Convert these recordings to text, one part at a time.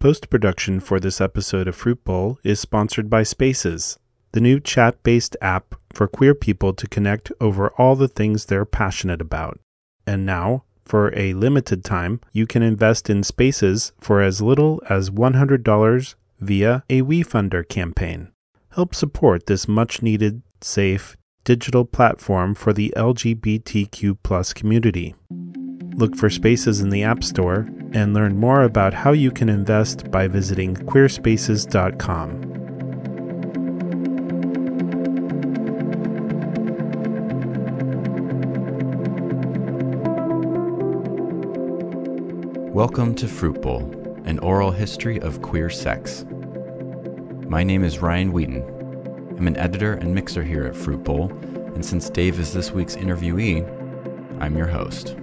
Post production for this episode of Fruit Bowl is sponsored by Spaces, the new chat based app for queer people to connect over all the things they're passionate about. And now, for a limited time, you can invest in Spaces for as little as $100 via a WeFunder campaign. Help support this much needed, safe, digital platform for the LGBTQ community. Look for Spaces in the App Store and learn more about how you can invest by visiting queerspaces.com. Welcome to Fruit Bowl, an oral history of queer sex. My name is Ryan Wheaton. I'm an editor and mixer here at Fruit Bowl, and since Dave is this week's interviewee, I'm your host.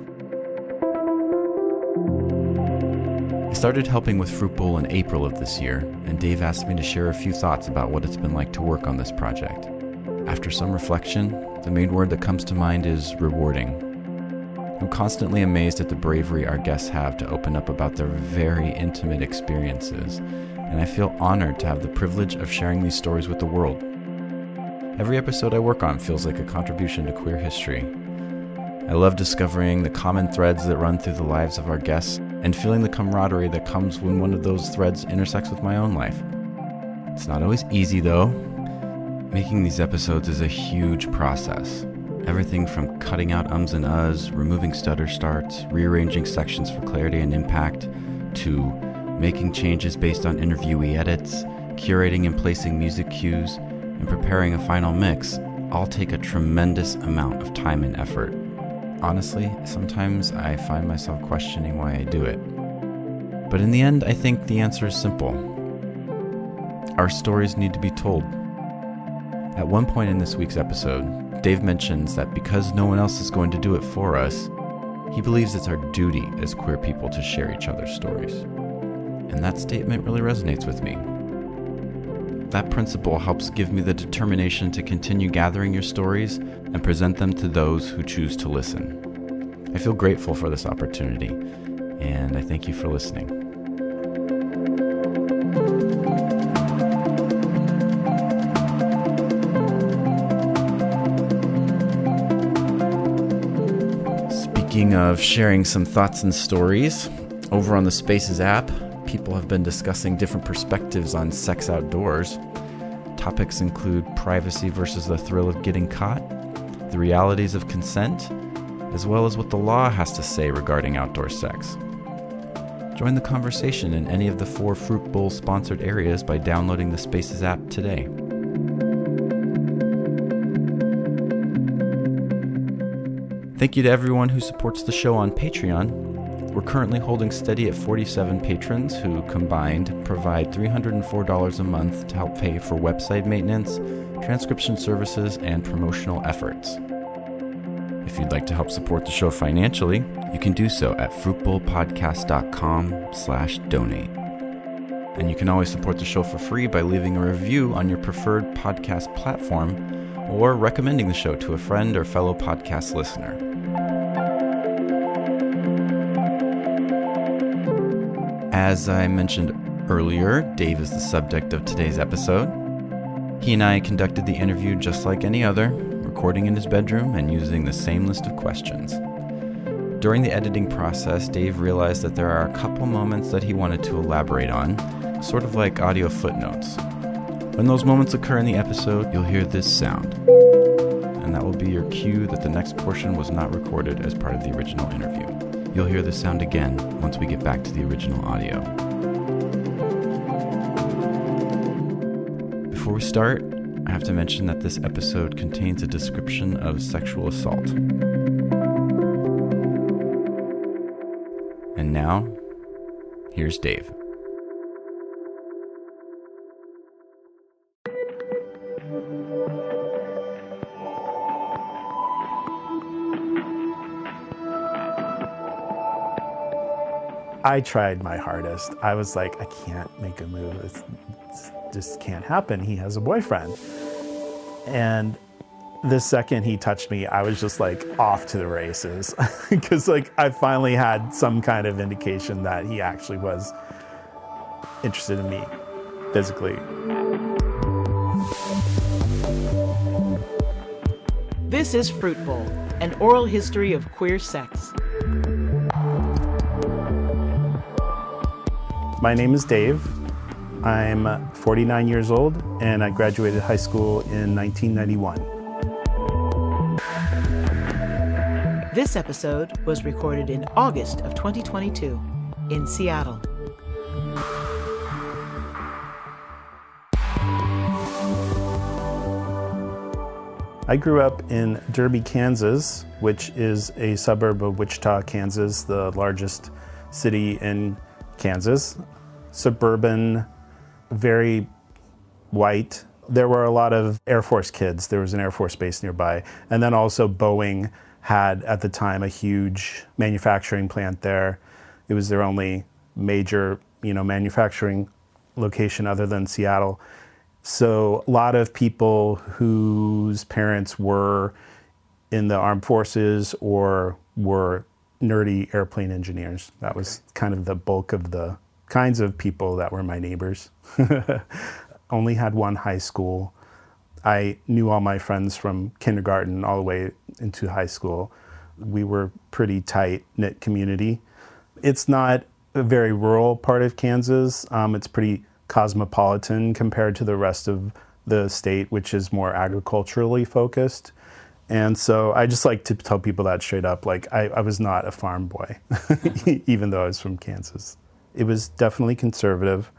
Started helping with Fruit Bowl in April of this year, and Dave asked me to share a few thoughts about what it's been like to work on this project. After some reflection, the main word that comes to mind is rewarding. I'm constantly amazed at the bravery our guests have to open up about their very intimate experiences, and I feel honored to have the privilege of sharing these stories with the world. Every episode I work on feels like a contribution to queer history. I love discovering the common threads that run through the lives of our guests and feeling the camaraderie that comes when one of those threads intersects with my own life. It's not always easy though. Making these episodes is a huge process. Everything from cutting out ums and uhs, removing stutter starts, rearranging sections for clarity and impact, to making changes based on interviewee edits, curating and placing music cues, and preparing a final mix all take a tremendous amount of time and effort. Honestly, sometimes I find myself questioning why I do it. But in the end, I think the answer is simple. Our stories need to be told. At one point in this week's episode, Dave mentions that because no one else is going to do it for us, he believes it's our duty as queer people to share each other's stories. And that statement really resonates with me. That principle helps give me the determination to continue gathering your stories and present them to those who choose to listen. I feel grateful for this opportunity, and I thank you for listening. Speaking of sharing some thoughts and stories, over on the Spaces app, people have been discussing different perspectives on sex outdoors. Topics include privacy versus the thrill of getting caught, the realities of consent, as well as what the law has to say regarding outdoor sex. Join the conversation in any of the four Fruit Bowl sponsored areas by downloading the Spaces app today. Thank you to everyone who supports the show on Patreon. We're currently holding steady at 47 patrons who combined provide $304 a month to help pay for website maintenance, transcription services, and promotional efforts. If you'd like to help support the show financially, you can do so at fruitbowlpodcast.com slash donate. And you can always support the show for free by leaving a review on your preferred podcast platform or recommending the show to a friend or fellow podcast listener. As I mentioned earlier, Dave is the subject of today's episode. He and I conducted the interview just like any other, recording in his bedroom and using the same list of questions. During the editing process, Dave realized that there are a couple moments that he wanted to elaborate on, sort of like audio footnotes. When those moments occur in the episode, you'll hear this sound. And that will be your cue that the next portion was not recorded as part of the original interview. You'll hear the sound again once we get back to the original audio. Before we start, I have to mention that this episode contains a description of sexual assault. And now, here's Dave. I tried my hardest. I was like, I can't make a move. It's just can't happen. He has a boyfriend. And the second he touched me, I was just like off to the races because like I finally had some kind of indication that he actually was interested in me physically. This is Fruit Bowl, an oral history of queer sex. My name is Dave. I'm 49 years old and I graduated high school in 1991. This episode was recorded in August of 2022 in Seattle. I grew up in Derby, Kansas, which is a suburb of Wichita, Kansas, the largest city in Kansas. Suburban, very white. There were a lot of Air Force kids. There was an Air Force base nearby. And then also Boeing had at the time a huge manufacturing plant there. It was their only major, you know, manufacturing location other than Seattle. So a lot of people whose parents were in the armed forces or were nerdy airplane engineers. That was kind of the bulk of the kinds of people that were my neighbors. Only had one high school. I knew all my friends from kindergarten all the way into high school. We were pretty tight knit community. It's not a very rural part of Kansas. Um, it's pretty cosmopolitan compared to the rest of the state, which is more agriculturally focused. And so I just like to tell people that straight up. Like, I, I was not a farm boy, even though I was from Kansas. It was definitely conservative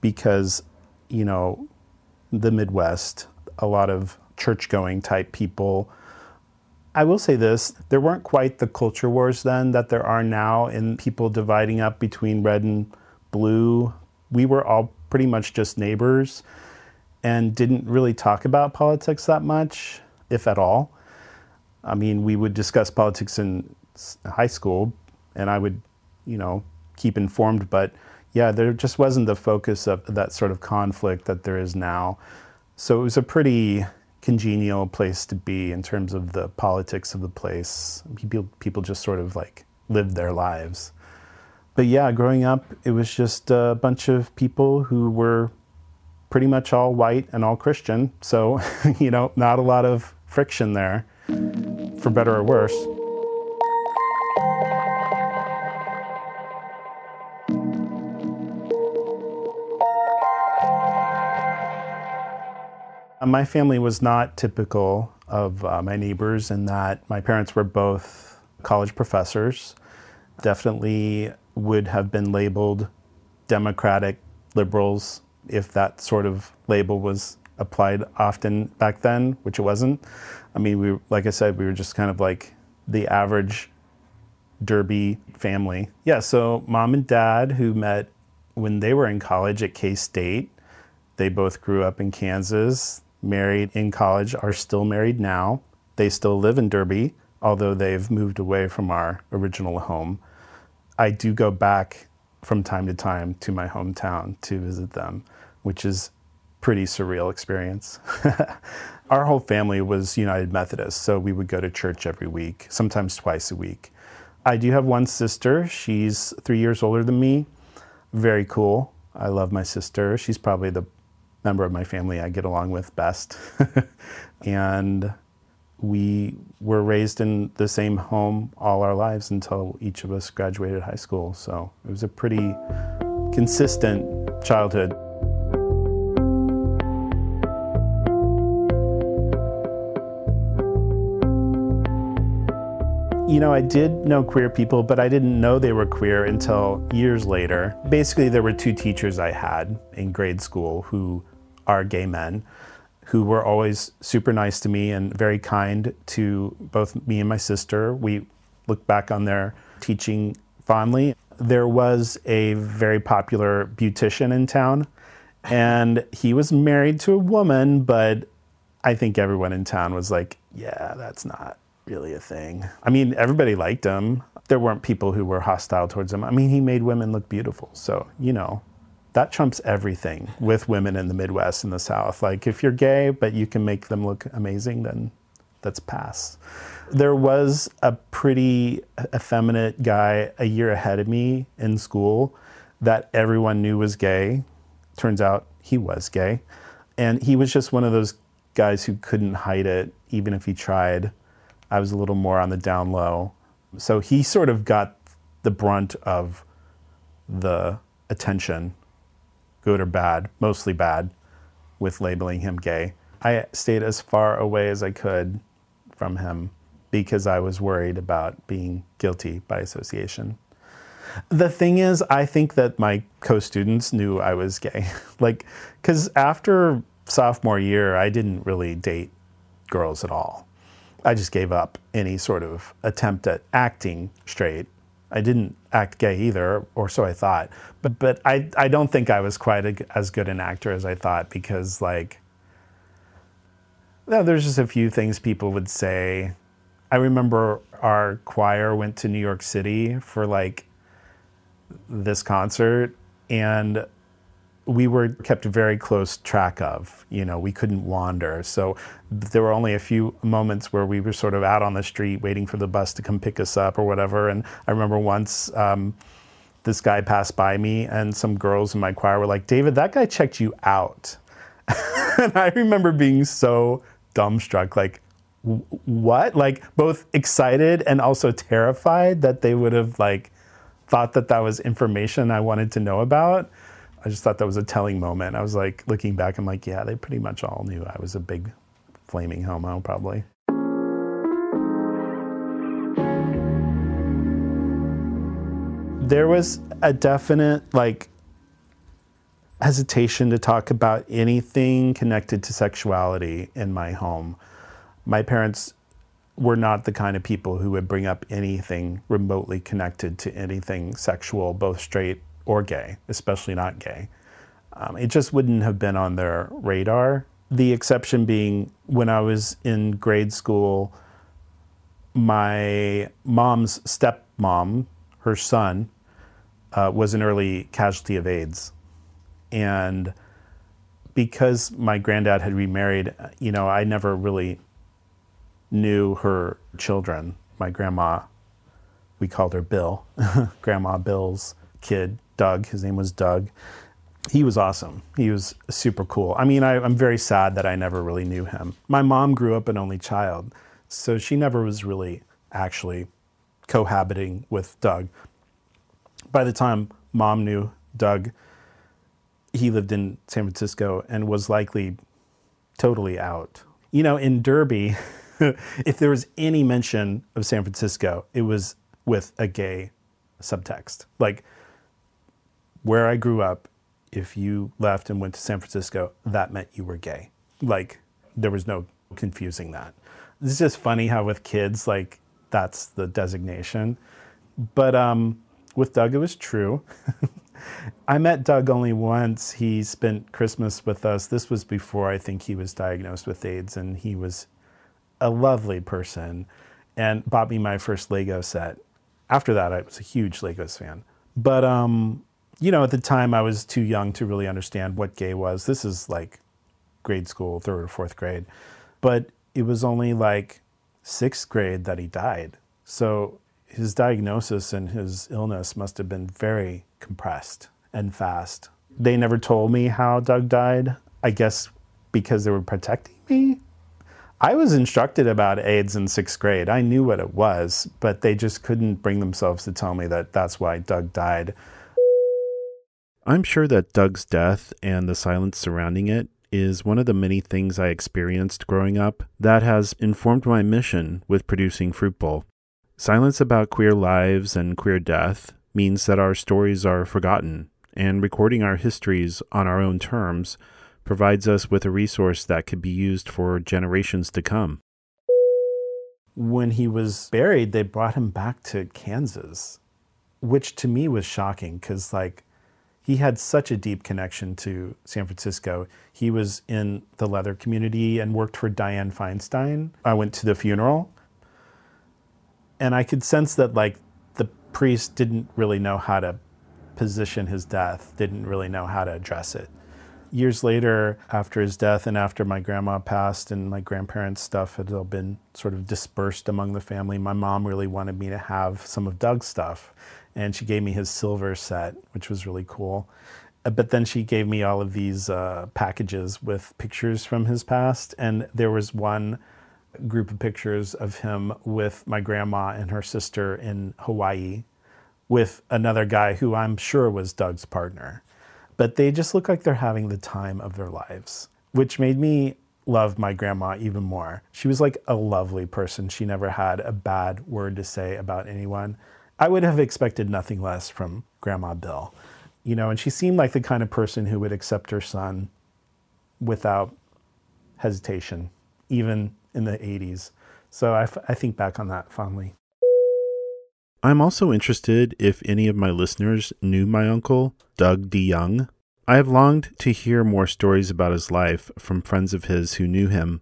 because, you know, the Midwest, a lot of church going type people. I will say this there weren't quite the culture wars then that there are now in people dividing up between red and blue. We were all pretty much just neighbors and didn't really talk about politics that much, if at all. I mean, we would discuss politics in high school, and I would, you know, keep informed, but yeah, there just wasn't the focus of that sort of conflict that there is now. So it was a pretty congenial place to be in terms of the politics of the place. People, people just sort of like lived their lives but yeah, growing up, it was just a bunch of people who were pretty much all white and all Christian. So, you know, not a lot of friction there, for better or worse. My family was not typical of uh, my neighbors in that my parents were both college professors. Definitely would have been labeled Democratic liberals if that sort of label was applied often back then, which it wasn't. I mean, we like I said, we were just kind of like the average Derby family. Yeah, so mom and dad who met when they were in college at K State. They both grew up in Kansas, married in college, are still married now. They still live in Derby, although they've moved away from our original home. I do go back from time to time to my hometown to visit them, which is pretty surreal experience. Our whole family was United Methodist, so we would go to church every week, sometimes twice a week. I do have one sister. She's three years older than me. Very cool. I love my sister. She's probably the member of my family I get along with best. and we were raised in the same home all our lives until each of us graduated high school. So it was a pretty consistent childhood. You know, I did know queer people, but I didn't know they were queer until years later. Basically, there were two teachers I had in grade school who are gay men who were always super nice to me and very kind to both me and my sister. We look back on their teaching fondly. There was a very popular beautician in town, and he was married to a woman, but I think everyone in town was like, yeah, that's not really a thing. I mean, everybody liked him. There weren't people who were hostile towards him. I mean, he made women look beautiful. So, you know, that trumps everything with women in the Midwest and the South. Like if you're gay, but you can make them look amazing, then that's pass. There was a pretty effeminate guy a year ahead of me in school that everyone knew was gay. Turns out he was gay. And he was just one of those guys who couldn't hide it, even if he tried. I was a little more on the down low. So he sort of got the brunt of the attention, good or bad, mostly bad, with labeling him gay. I stayed as far away as I could from him because I was worried about being guilty by association. The thing is, I think that my co students knew I was gay. like, because after sophomore year, I didn't really date girls at all. I just gave up any sort of attempt at acting straight. I didn't act gay either, or so I thought. But but I I don't think I was quite a, as good an actor as I thought because like, there's just a few things people would say. I remember our choir went to New York City for like this concert, and we were kept very close track of. You know, we couldn't wander. So there were only a few moments where we were sort of out on the street waiting for the bus to come pick us up or whatever. And I remember once um, this guy passed by me, and some girls in my choir were like, David, that guy checked you out. and I remember being so dumbstruck, like, what? Like, both excited and also terrified that they would have, like, thought that that was information I wanted to know about. I just thought that was a telling moment. I was like looking back, I'm like, yeah, they pretty much all knew I was a big flaming homo, probably. There was a definite like hesitation to talk about anything connected to sexuality in my home. My parents were not the kind of people who would bring up anything remotely connected to anything sexual, both straight or gay, especially not gay. Um, it just wouldn't have been on their radar. The exception being when I was in grade school, my mom's stepmom, her son, uh, was an early casualty of AIDS. And because my granddad had remarried, you know, I never really knew her children. My grandma, we called her Bill, Grandma Bill's kid, Doug. His name was Doug. He was awesome. He was super cool. I mean, I, am very sad that I never really knew him. My mom grew up an only child, so she never was really actually cohabiting with Doug. By the time mom knew Doug, he lived in San Francisco and was likely totally out. You know, in Derby, if there was any mention of San Francisco, it was with a gay subtext. Like, where I grew up, if you left and went to San Francisco, that meant you were gay. Like there was no confusing that. It's just funny how with kids, like that's the designation. But um, with Doug, it was true. I met Doug only once. He spent Christmas with us. This was before I think he was diagnosed with AIDS, and he was a lovely person and bought me my first Lego set. After that, I was a huge Legos fan. But um, you know, at the time I was too young to really understand what gay was. This is like grade school, third or fourth grade. But it was only like sixth grade that he died. So his diagnosis and his illness must have been very compressed and fast. They never told me how Doug died. I guess because they were protecting me. I was instructed about AIDS in sixth grade. I knew what it was, but they just couldn't bring themselves to tell me that that's why Doug died. I'm sure that Doug's death and the silence surrounding it is one of the many things I experienced growing up that has informed my mission with producing Fruit Bowl. Silence about queer lives and queer death means that our stories are forgotten, and recording our histories on our own terms provides us with a resource that could be used for generations to come. When he was buried, they brought him back to Kansas, which to me was shocking because, like, he had such a deep connection to San Francisco. He was in the leather community and worked for Dianne Feinstein. I went to the funeral and I could sense that like the priest didn't really know how to position his death, didn't really know how to address it. Years later, after his death and after my grandma passed and my grandparents' stuff had all been sort of dispersed among the family, my mom really wanted me to have some of Doug's stuff and she gave me his silver set, which was really cool. Uh, but then she gave me all of these uh, packages with pictures from his past, and there was one group of pictures of him with my grandma and her sister in Hawaii with another guy who I'm sure was Doug's partner. But they just look like they're having the time of their lives, which made me love my grandma even more. She was like a lovely person. She never had a bad word to say about anyone. I would have expected nothing less from Grandma Bill. You know, and she seemed like the kind of person who would accept her son without hesitation, even in the 80s. So I, f- I think back on that fondly. I'm also interested if any of my listeners knew my uncle, Doug DeYoung. I have longed to hear more stories about his life from friends of his who knew him.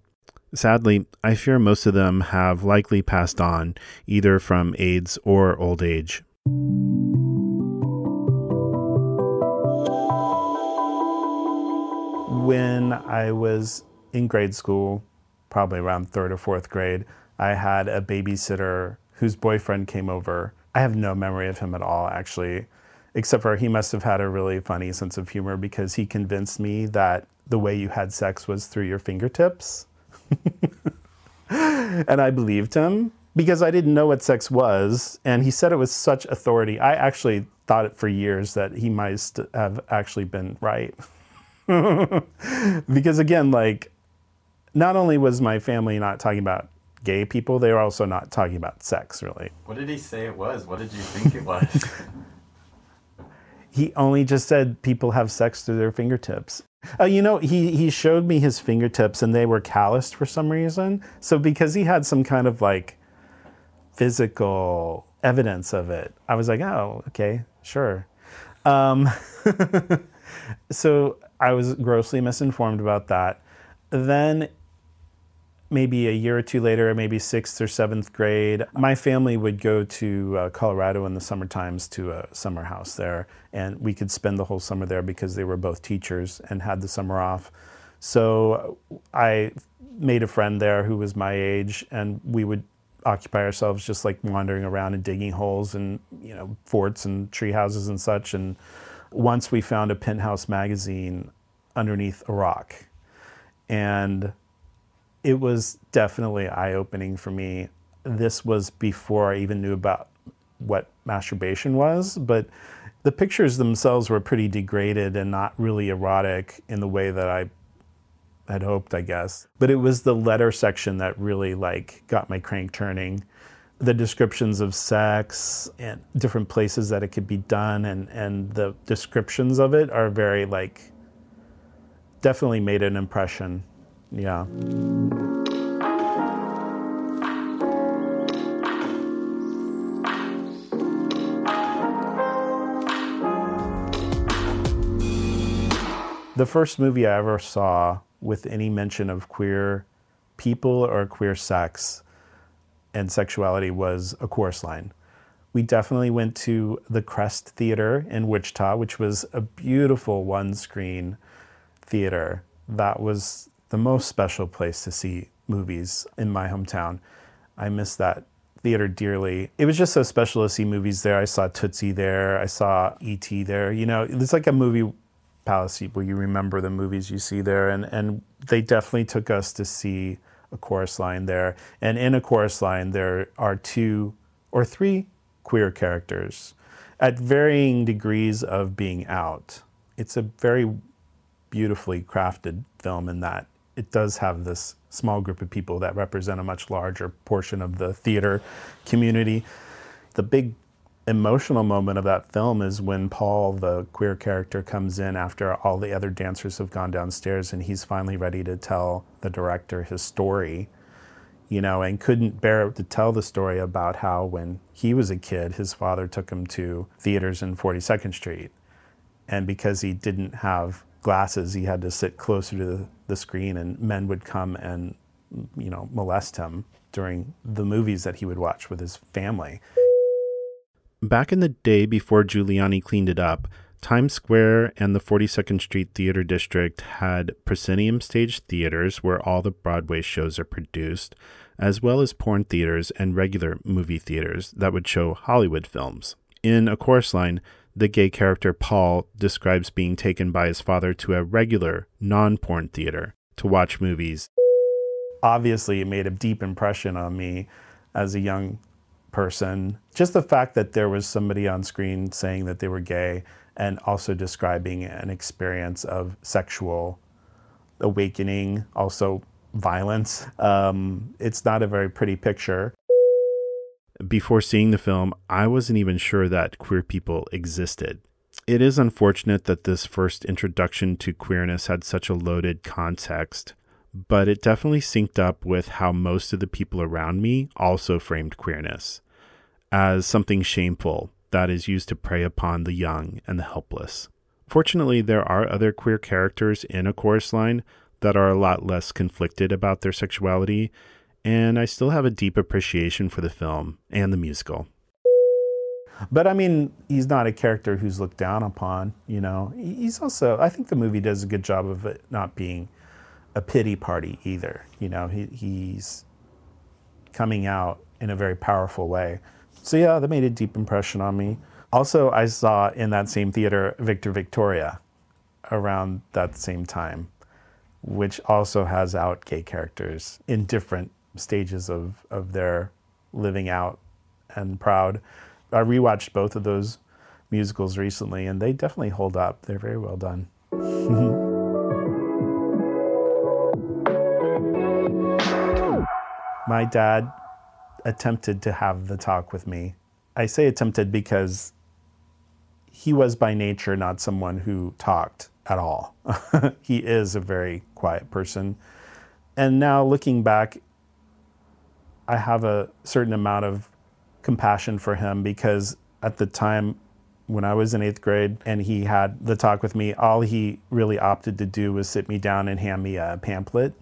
Sadly, I fear most of them have likely passed on, either from AIDS or old age. When I was in grade school, probably around third or fourth grade, I had a babysitter whose boyfriend came over. I have no memory of him at all, actually, except for he must have had a really funny sense of humor because he convinced me that the way you had sex was through your fingertips. and I believed him because I didn't know what sex was. And he said it with such authority. I actually thought it for years that he might have actually been right. because again, like, not only was my family not talking about gay people, they were also not talking about sex, really. What did he say it was? What did you think it was? he only just said people have sex through their fingertips. Uh, you know, he, he showed me his fingertips and they were calloused for some reason. So, because he had some kind of like physical evidence of it, I was like, oh, okay, sure. Um, so, I was grossly misinformed about that. Then maybe a year or two later, maybe sixth or seventh grade, my family would go to uh, Colorado in the summer times to a summer house there, and we could spend the whole summer there because they were both teachers and had the summer off. So I made a friend there who was my age, and we would occupy ourselves just like wandering around and digging holes and you know forts and tree houses and such. And once we found a penthouse magazine underneath a rock, and it was definitely eye opening for me. This was before I even knew about what masturbation was, but the pictures themselves were pretty degraded and not really erotic in the way that I had hoped, I guess. But it was the letter section that really like got my crank turning. The descriptions of sex and different places that it could be done and, and the descriptions of it are very like definitely made an impression yeah. The first movie I ever saw with any mention of queer people or queer sex and sexuality was A Chorus Line. We definitely went to the Crest Theater in Wichita, which was a beautiful one screen theater. That was the most special place to see movies in my hometown. I miss that theater dearly. It was just so special to see movies there. I saw Tootsie there. I saw E.T. there. You know, it's like a movie palace where you remember the movies you see there. And, and they definitely took us to see a chorus line there. And in a chorus line, there are two or three queer characters at varying degrees of being out. It's a very beautifully crafted film in that it does have this small group of people that represent a much larger portion of the theater community. The big emotional moment of that film is when Paul, the queer character, comes in after all the other dancers have gone downstairs and he's finally ready to tell the director his story, you know, and couldn't bear to tell the story about how when he was a kid, his father took him to theaters in 42nd Street. And because he didn't have glasses, he had to sit closer to the, the screen, and men would come and you know molest him during the movies that he would watch with his family. Back in the day before Giuliani cleaned it up, Times Square and the 42nd Street Theater District had proscenium stage theaters where all the Broadway shows are produced, as well as porn theaters and regular movie theaters that would show Hollywood films. In A Chorus Line, the gay character Paul describes being taken by his father to a regular, non porn theater to watch movies. Obviously, it made a deep impression on me as a young person. Just the fact that there was somebody on screen saying that they were gay and also describing an experience of sexual awakening, also violence. Um, it's not a very pretty picture. Before seeing the film, I wasn't even sure that queer people existed. It is unfortunate that this first introduction to queerness had such a loaded context, but it definitely synced up with how most of the people around me also framed queerness as something shameful that is used to prey upon the young and the helpless. Fortunately, there are other queer characters in A Chorus Line that are a lot less conflicted about their sexuality, and I still have a deep appreciation for the film and the musical. But I mean, he's not a character who's looked down upon, you know. He's also, I think the movie does a good job of it not being a pity party either. You know, he, he's coming out in a very powerful way. So yeah, that made a deep impression on me. Also, I saw in that same theater Victor Victoria around that same time, which also has out gay characters in different stages of, of their living out and proud. I rewatched both of those musicals recently, and they definitely hold up. They're very well done. My dad attempted to have the talk with me. I say attempted because he was by nature not someone who talked at all. he is a very quiet person. And now looking back, I have a certain amount of compassion for him because at the time when I was in eighth grade and he had the talk with me, all he really opted to do was sit me down and hand me a pamphlet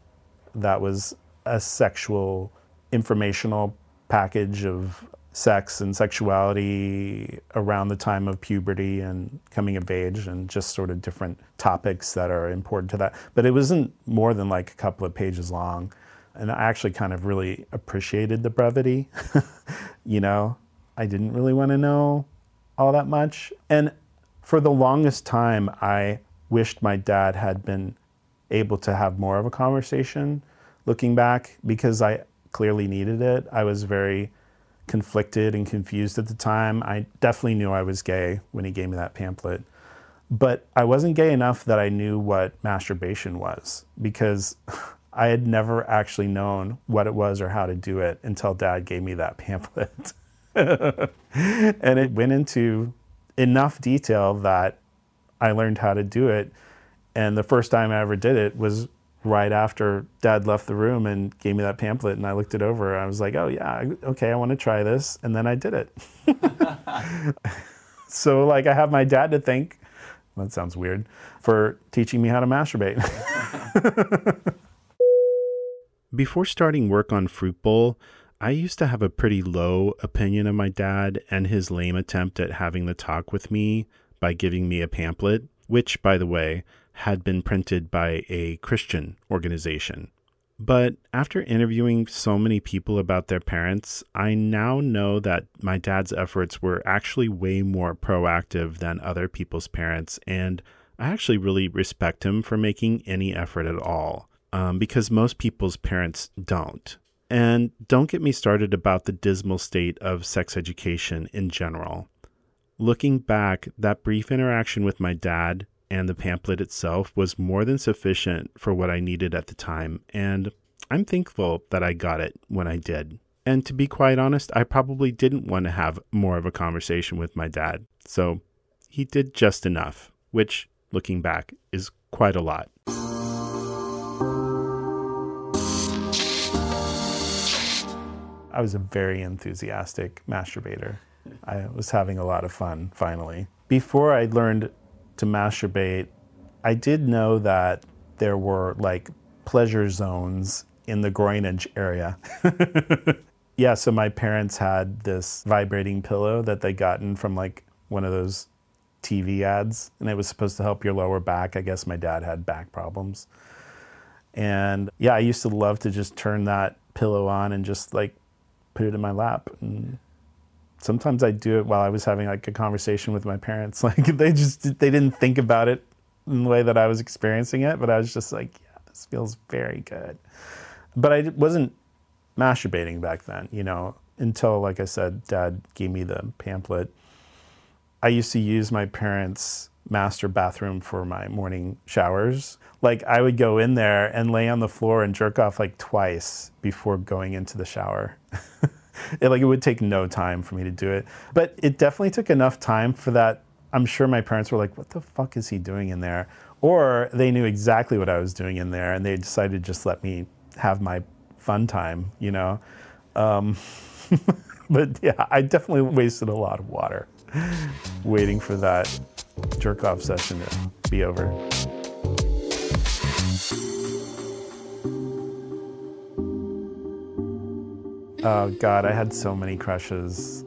that was a sexual informational package of sex and sexuality around the time of puberty and coming of age and just sort of different topics that are important to that. But it wasn't more than like a couple of pages long. And I actually kind of really appreciated the brevity. you know, I didn't really want to know all that much. And for the longest time, I wished my dad had been able to have more of a conversation looking back because I clearly needed it. I was very conflicted and confused at the time. I definitely knew I was gay when he gave me that pamphlet. But I wasn't gay enough that I knew what masturbation was because I had never actually known what it was or how to do it until dad gave me that pamphlet. and it went into enough detail that I learned how to do it. And the first time I ever did it was right after dad left the room and gave me that pamphlet and I looked it over. I was like, oh, yeah, okay, I want to try this. And then I did it. so, like, I have my dad to thank. That sounds weird for teaching me how to masturbate. Before starting work on Fruit Bowl, I used to have a pretty low opinion of my dad and his lame attempt at having the talk with me by giving me a pamphlet, which, by the way, had been printed by a Christian organization. But after interviewing so many people about their parents, I now know that my dad's efforts were actually way more proactive than other people's parents, and I actually really respect him for making any effort at all um, because most people's parents don't. And don't get me started about the dismal state of sex education in general. Looking back, that brief interaction with my dad and the pamphlet itself was more than sufficient for what I needed at the time, and I'm thankful that I got it when I did. And to be quite honest, I probably didn't want to have more of a conversation with my dad, so he did just enough, which, looking back, is quite a lot. I was a very enthusiastic masturbator. I was having a lot of fun finally. Before I learned to masturbate, I did know that there were like pleasure zones in the groinage area. yeah, so my parents had this vibrating pillow that they gotten from like one of those TV ads, and it was supposed to help your lower back. I guess my dad had back problems. And yeah, I used to love to just turn that pillow on and just like put it in my lap and sometimes I'd do it while I was having like a conversation with my parents. Like they just they didn't think about it in the way that I was experiencing it, but I was just like, yeah, this feels very good. But I wasn't masturbating back then, you know, until like I said, Dad gave me the pamphlet. I used to use my parents' master bathroom for my morning showers. Like I would go in there and lay on the floor and jerk off like twice before going into the shower. it like it would take no time for me to do it. But it definitely took enough time for that. I'm sure my parents were like, "What the fuck is he doing in there?" Or they knew exactly what I was doing in there, and they decided to just let me have my fun time, you know. Um, but yeah, I definitely wasted a lot of water waiting for that jerk off session to be over. Oh God, I had so many crushes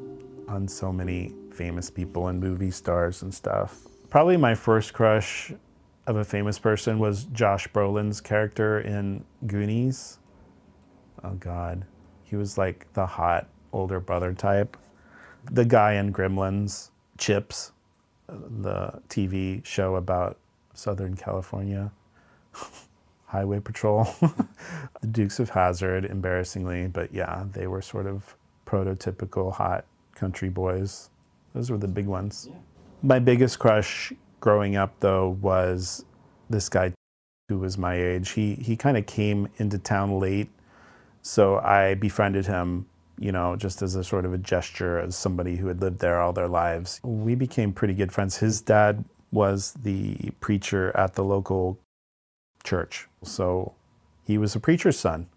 on so many famous people and movie stars and stuff. Probably my first crush of a famous person was Josh Brolin's character in Goonies. Oh God, he was like the hot older brother type. The guy in Gremlins, Chips, the TV show about Southern California. Highway Patrol, the Dukes of Hazzard, embarrassingly, but yeah, they were sort of prototypical hot country boys. Those were the big ones. Yeah. My biggest crush growing up, though, was this guy who was my age. He he kind of came into town late, so I befriended him. You know, just as a sort of a gesture, as somebody who had lived there all their lives. We became pretty good friends. His dad was the preacher at the local church. So he was a preacher's son.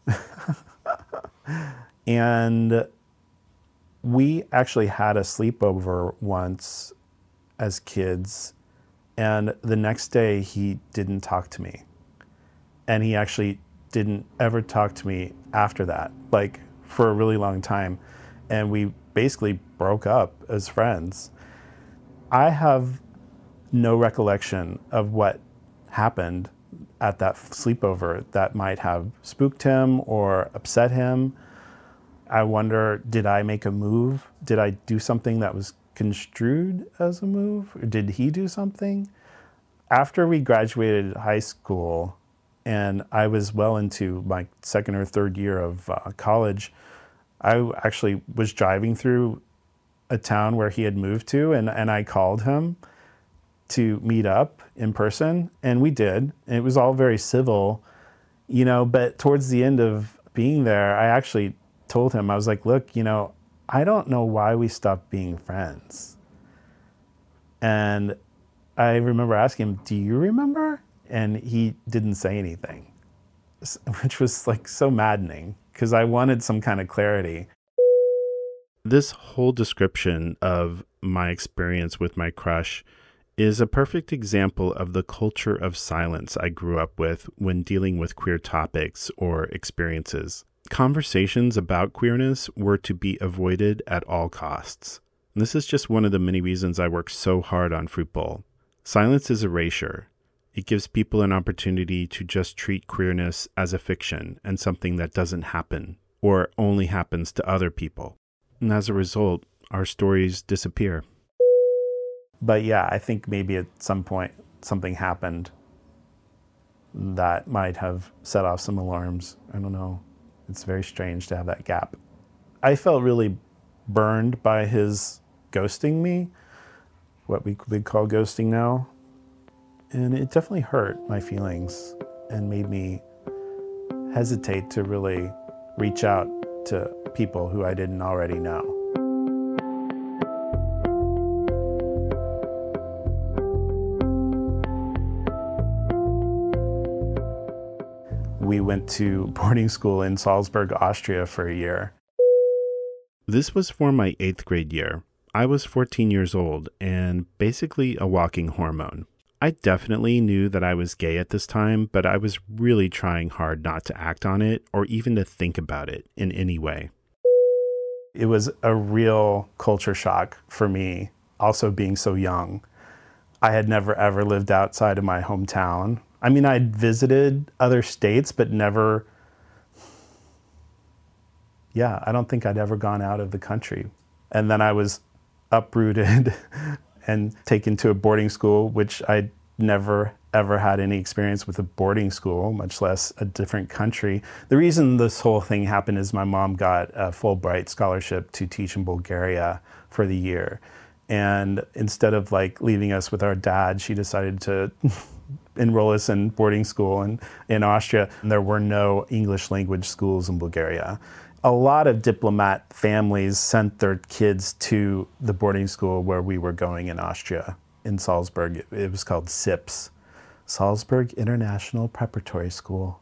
and we actually had a sleepover once as kids. And the next day, he didn't talk to me. And he actually didn't ever talk to me after that, like for a really long time. And we basically broke up as friends. I have no recollection of what happened at that sleepover that might have spooked him or upset him. I wonder, did I make a move? Did I do something that was construed as a move? Or did he do something? After we graduated high school and I was well into my second or third year of uh, college, I actually was driving through a town where he had moved to and, and I called him to meet up in person, and we did. And it was all very civil, you know. But towards the end of being there, I actually told him, I was like, look, you know, I don't know why we stopped being friends. And I remember asking him, Do you remember? And he didn't say anything, which was like so maddening because I wanted some kind of clarity. This whole description of my experience with my crush is a perfect example of the culture of silence I grew up with when dealing with queer topics or experiences. Conversations about queerness were to be avoided at all costs. And this is just one of the many reasons I work so hard on Fruit Bowl. Silence is erasure. It gives people an opportunity to just treat queerness as a fiction and something that doesn't happen or only happens to other people. And as a result, our stories disappear. But yeah, I think maybe at some point something happened that might have set off some alarms. I don't know. It's very strange to have that gap. I felt really burned by his ghosting me, what we would call ghosting now. And it definitely hurt my feelings and made me hesitate to really reach out to people who I didn't already know. we went to boarding school in Salzburg, Austria for a year. This was for my eighth grade year. I was 14 years old and basically a walking hormone. I definitely knew that I was gay at this time, but I was really trying hard not to act on it or even to think about it in any way. It was a real culture shock for me, also being so young. I had never ever lived outside of my hometown. I mean, I'd visited other states, but never. Yeah, I don't think I'd ever gone out of the country And then I was uprooted and taken to a boarding school, which I never ever had any experience with a boarding school, much less a different country. The reason this whole thing happened is my mom got a Fulbright scholarship to teach in Bulgaria for the year. And instead of like leaving us with our dad, she decided to enroll us in boarding school in, in Austria. And there were no English language schools in Bulgaria. A lot of diplomat families sent their kids to the boarding school where we were going in Austria, in Salzburg. It was called SIPS, Salzburg International Preparatory School.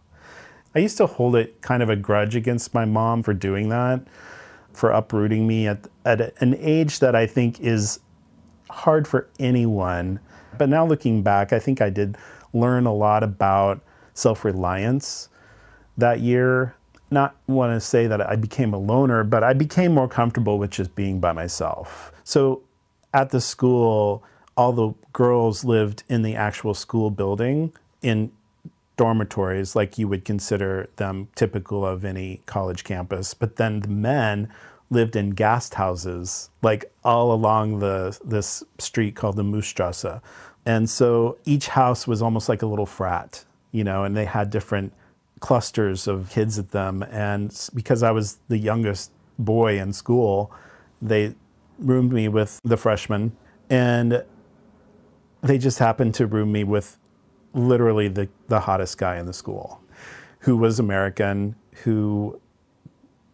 I used to hold it kind of a grudge against my mom for doing that, for uprooting me at, at an age that I think is hard for anyone. But now looking back, I think I did learn a lot about self reliance that year. Not want to say that I became a loner, but I became more comfortable with just being by myself. So at the school, all the girls lived in the actual school building in dormitories like you would consider them typical of any college campus. But then the men lived in guest houses like all along the this street called the Moosstrasse. And so each house was almost like a little frat, you know, and they had different clusters of kids at them. And because I was the youngest boy in school, they roomed me with the freshmen. And they just happened to room me with literally the, the hottest guy in the school who was American, who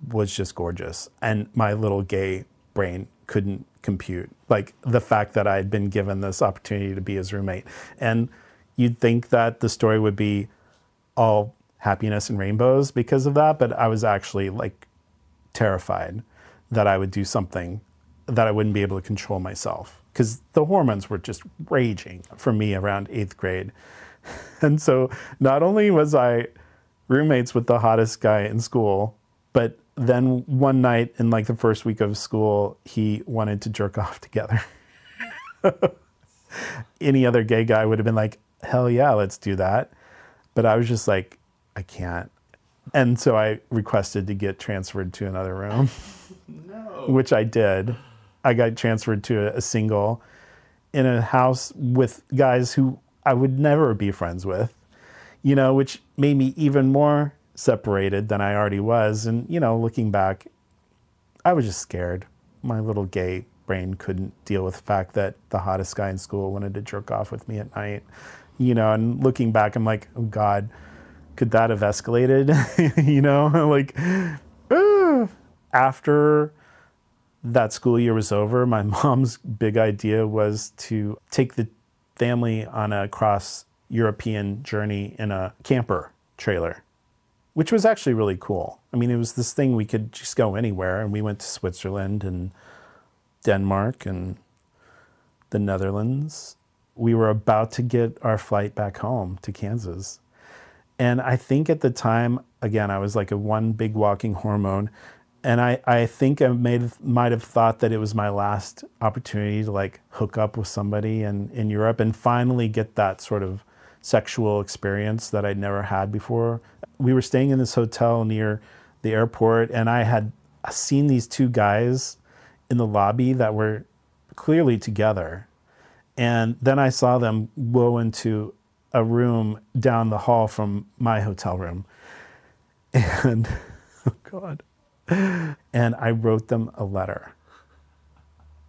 was just gorgeous. And my little gay brain couldn't compute. Like the fact that I had been given this opportunity to be his roommate. And you'd think that the story would be all happiness and rainbows because of that, but I was actually like terrified that I would do something that I wouldn't be able to control myself because the hormones were just raging for me around eighth grade. And so not only was I roommates with the hottest guy in school, but then one night in like the first week of school, he wanted to jerk off together. Any other gay guy would have been like, hell yeah, let's do that. But I was just like, I can't. And so I requested to get transferred to another room, no. which I did. I got transferred to a single in a house with guys who I would never be friends with, you know, which made me even more separated than I already was. And, you know, looking back, I was just scared. My little gay brain couldn't deal with the fact that the hottest guy in school wanted to jerk off with me at night, you know, and looking back, I'm like, oh God, could that have escalated? you know, like, uh, after that school year was over, my mom's big idea was to take the family on a cross European journey in a camper trailer, which was actually really cool. I mean, it was this thing we could just go anywhere, and we went to Switzerland and Denmark and the Netherlands. We were about to get our flight back home to Kansas. And I think at the time, again, I was like a one big walking hormone and I, I think I made, might have thought that it was my last opportunity to like hook up with somebody in, in Europe and finally get that sort of sexual experience that I'd never had before. We were staying in this hotel near the airport, and I had seen these two guys in the lobby that were clearly together. And then I saw them go into a room down the hall from my hotel room. And, oh God and I wrote them a letter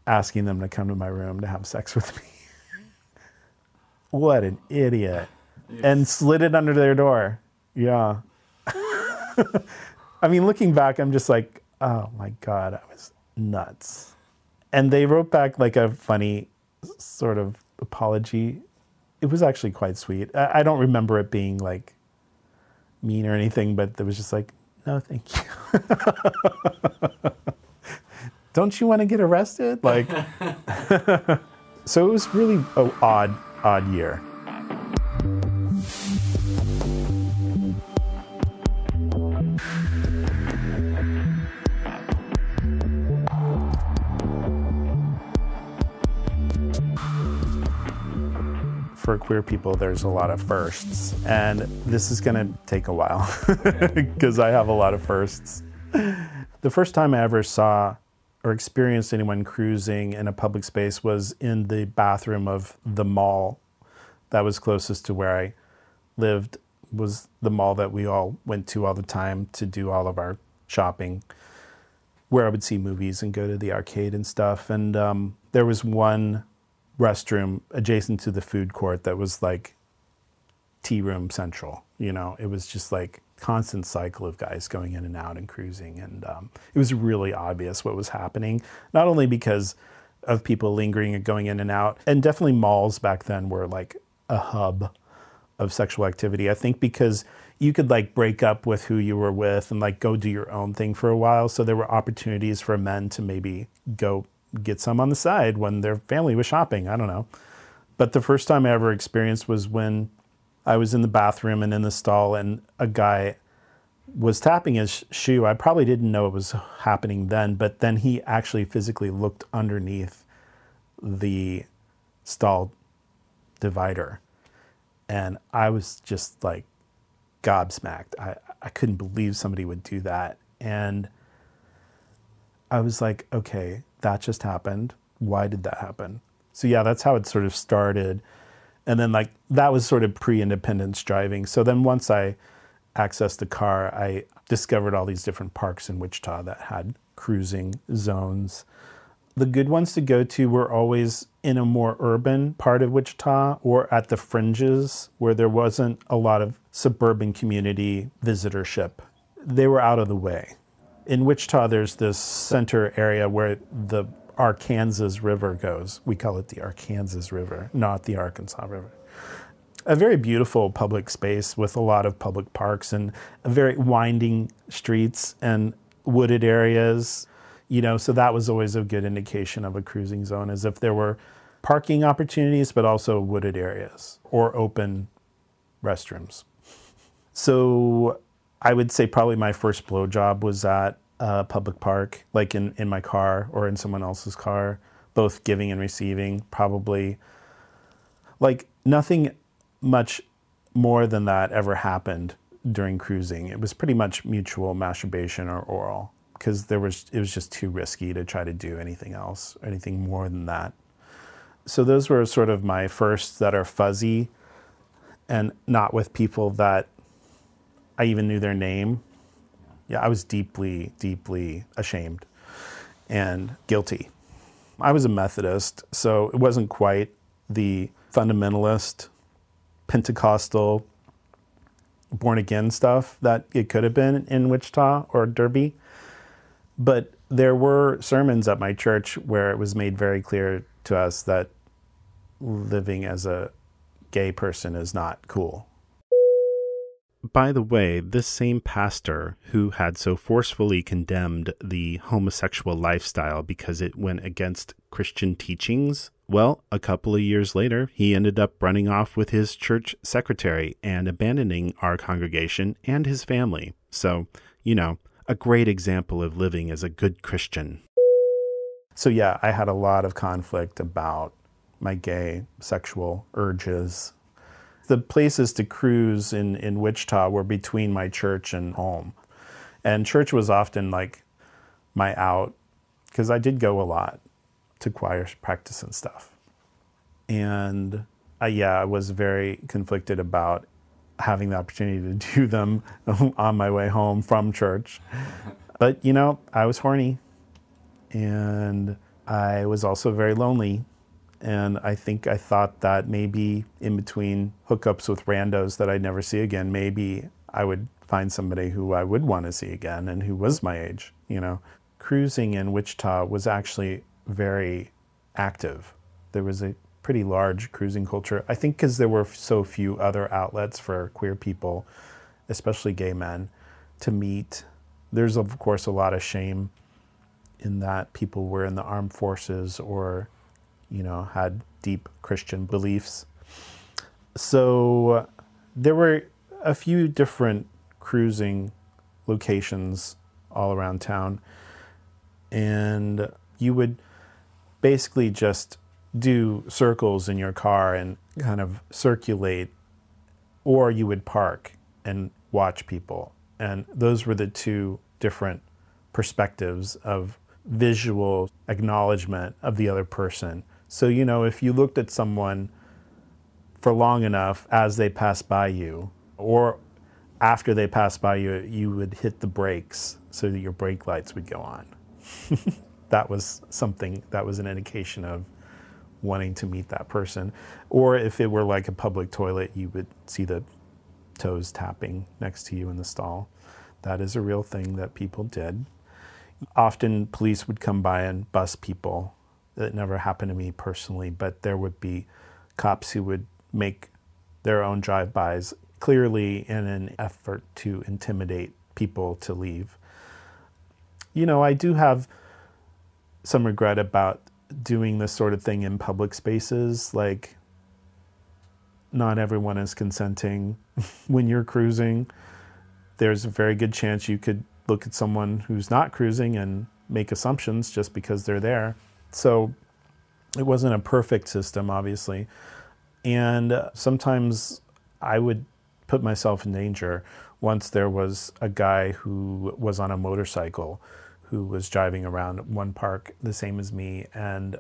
asking them to come to my room to have sex with me. what an idiot. Yes. And slid it under their door. Yeah. I mean, looking back, I'm just like, oh my God, I was nuts. And they wrote back like a funny sort of apology. It was actually quite sweet. I, I don't remember it being like mean or anything, but it was just like, no, thank you. Don't you want to get arrested? Like, so it was really an odd, odd year. For queer people, there's a lot of firsts. And this is going to take a while because I have a lot of firsts. The first time I ever saw or experienced anyone cruising in a public space was in the bathroom of the mall that was closest to where I lived was the mall that we all went to all the time to do all of our shopping where I would see movies and go to the arcade and stuff. And um, there was one restroom adjacent to the food court that was like tea room central. You know, it was just like constant cycle of guys going in and out and cruising, and um, it was really obvious what was happening. Not only because of people lingering and going in and out, and definitely malls back then were like a hub of sexual activity. I think because you could like break up with who you were with and like go do your own thing for a while. So there were opportunities for men to maybe go get some on the side when their family was shopping. I don't know. But the first time I ever experienced was when I was in the bathroom and in the stall and a guy was tapping his shoe. I probably didn't know it was happening then, but then he actually physically looked underneath the stall divider. And I was just like gobsmacked. I, I couldn't believe somebody would do that. And I was like, okay, that just happened. Why did that happen? So, yeah, that's how it sort of started. And then, like, that was sort of pre independence driving. So then, once I accessed the car, I discovered all these different parks in Wichita that had cruising zones the good ones to go to were always in a more urban part of Wichita or at the fringes where there wasn't a lot of suburban community visitorship. They were out of the way. In Wichita, there's this center area where the Arkansas River goes. We call it the Arkansas River, not the Arkansas River. A very beautiful public space with a lot of public parks and very winding streets and wooded areas you know, so that was always a good indication of a cruising zone, as if there were parking opportunities, but also wooded areas or open restrooms. So I would say probably my first blowjob was at a public park, like in, in my car or in someone else's car, both giving and receiving, probably. Like nothing much more than that ever happened during cruising. It was pretty much mutual masturbation or oral because there was it was just too risky to try to do anything else, anything more than that. So those were sort of my first that are fuzzy and not with people that I even knew their name. Yeah, I was deeply, deeply ashamed and guilty. I was a Methodist, so it wasn't quite the fundamentalist, Pentecostal, born again stuff that it could have been in Wichita or Derby. But there were sermons at my church where it was made very clear to us that living as a gay person is not cool. By the way, this same pastor who had so forcefully condemned the homosexual lifestyle because it went against Christian teachings, well, a couple of years later, he ended up running off with his church secretary and abandoning our congregation and his family. So, you know, a great example of living as a good Christian. So, yeah, I had a lot of conflict about my gay sexual urges. The places to cruise in, in Wichita were between my church and home. And church was often like my out because I did go a lot to choir practice and stuff. And I, yeah, I was very conflicted about having the opportunity to do them on my way home from church. But, you know, I was horny and I was also very lonely. And I think I thought that maybe in between hookups with randos that I'd never see again, maybe I would find somebody who I would want to see again and who was my age, you know. Cruising in Wichita was actually very active. There was a pretty large cruising culture. I think because there were so few other outlets for queer people, especially gay men, to meet. There's, of course, a lot of shame in that people were in the armed forces or, you know, had deep Christian beliefs. So there were a few different cruising locations all around town. And you would basically just do circles in your car and kind of circulate, or you would park and watch people. And those were the two different perspectives of visual acknowledgement of the other person. So, you know, if you looked at someone for long enough as they pass by you, or after they pass by you, you would hit the brakes so that your brake lights would go on. that was something that was an indication of wanting to meet that person. Or if it were like a public toilet, you would see the toes tapping next to you in the stall. That is a real thing that people did. Often police would come by and bus people. That never happened to me personally, but there would be cops who would make their own drive-bys clearly in an effort to intimidate people to leave. You know, I do have some regret about doing this sort of thing in public spaces. Like, not everyone is consenting when you're cruising. There's a very good chance you could look at someone who's not cruising and make assumptions just because they're there. So, it wasn't a perfect system, obviously. And uh, sometimes I would put myself in danger. Once there was a guy who was on a motorcycle who was driving around one park the same as me, and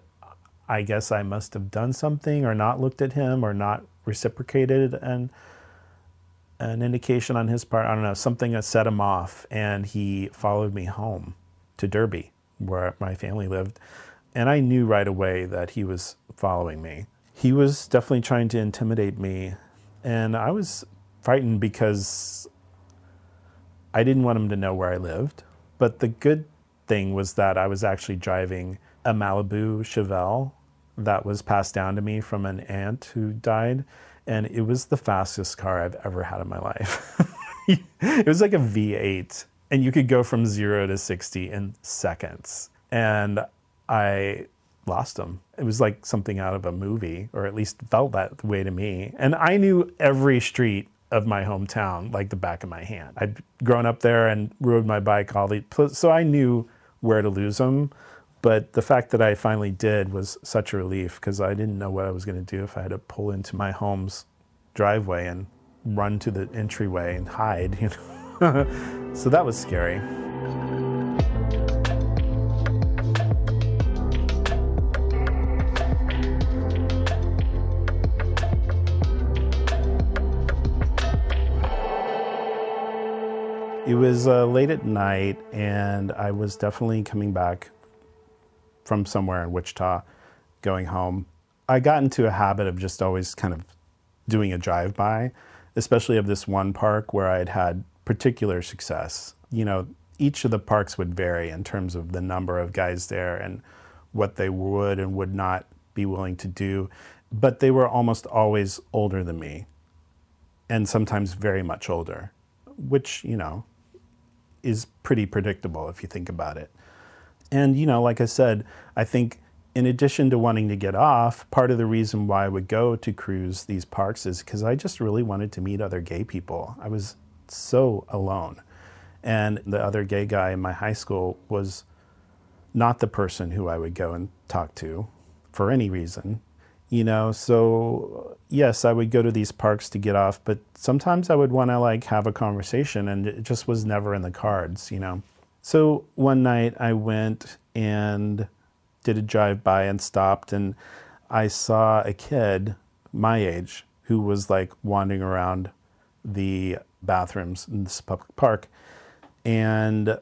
I guess I must have done something or not looked at him or not reciprocated and an indication on his part. I don't know, something that set him off, and he followed me home to Derby, where my family lived. And I knew right away that he was following me. He was definitely trying to intimidate me, and I was frightened because I didn't want him to know where I lived. But the good thing was that I was actually driving a Malibu Chevelle that was passed down to me from an aunt who died. And it was the fastest car I've ever had in my life. it was like a V8, and you could go from zero to 60 in seconds. And I lost him. It was like something out of a movie, or at least felt that way to me. And I knew every street of my hometown like the back of my hand. I'd grown up there and rode my bike all the so I knew where to lose them. But the fact that I finally did was such a relief because I didn't know what I was going to do if I had to pull into my home's driveway and run to the entryway and hide, you know. so that was scary. It was uh, late at night, and I was definitely coming back from somewhere in Wichita, going home. I got into a habit of just always kind of doing a drive by, especially of this one park where I'd had particular success. You know, each of the parks would vary in terms of the number of guys there and what they would and would not be willing to do, but they were almost always older than me and sometimes very much older, which, you know, is pretty predictable if you think about it. And, you know, like I said, I think in addition to wanting to get off, part of the reason why I would go to cruise these parks is because I just really wanted to meet other gay people. I was so alone. And the other gay guy in my high school was not the person who I would go and talk to for any reason you know? So yes i would go to these parks to get off but sometimes i would want to like have a conversation and it just was never in the cards you know? So one night i went and did a drive by and stopped and i saw a kid my age who was like wandering around the bathrooms in this public park and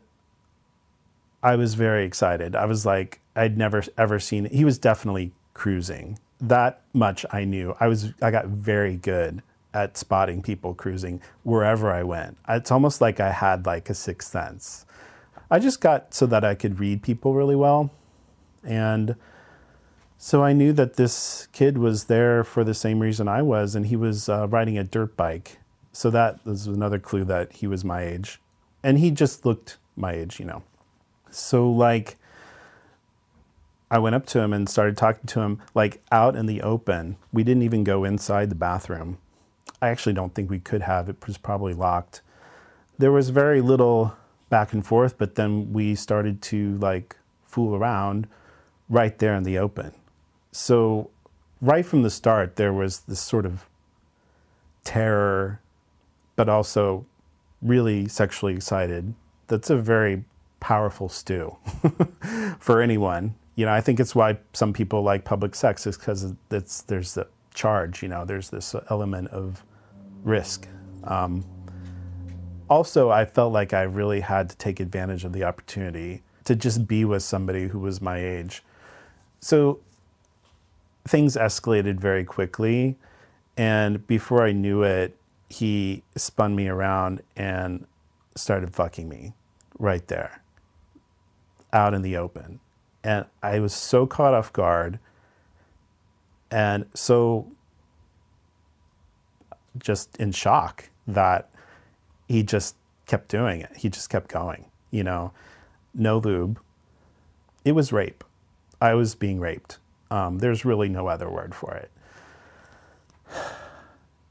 i was very excited. I was like i'd never ever seen he was definitely cruising that much I knew. I was I got very good at spotting people cruising wherever I went. It's almost like I had like a sixth sense. I just got so that I could read people really well. And so I knew that this kid was there for the same reason I was, and he was uh, riding a dirt bike. So that was another clue that he was my age. And he just looked my age, you know. So, like, I went up to him and started talking to him like out in the open. We didn't even go inside the bathroom. I actually don't think we could have. It was probably locked. There was very little back and forth, but then we started to like fool around right there in the open. So, right from the start, there was this sort of terror, but also really sexually excited. That's a very powerful stew for anyone. You know, I think it's why some people like public sex is because there's the charge. You know, there's this element of risk. Um, also, I felt like I really had to take advantage of the opportunity to just be with somebody who was my age. So things escalated very quickly. And before I knew it, he spun me around and started fucking me right there out in the open. And I was so caught off guard and so just in shock that he just kept doing it. He just kept going, you know, no lube. It was rape. I was being raped. Um, there's really no other word for it.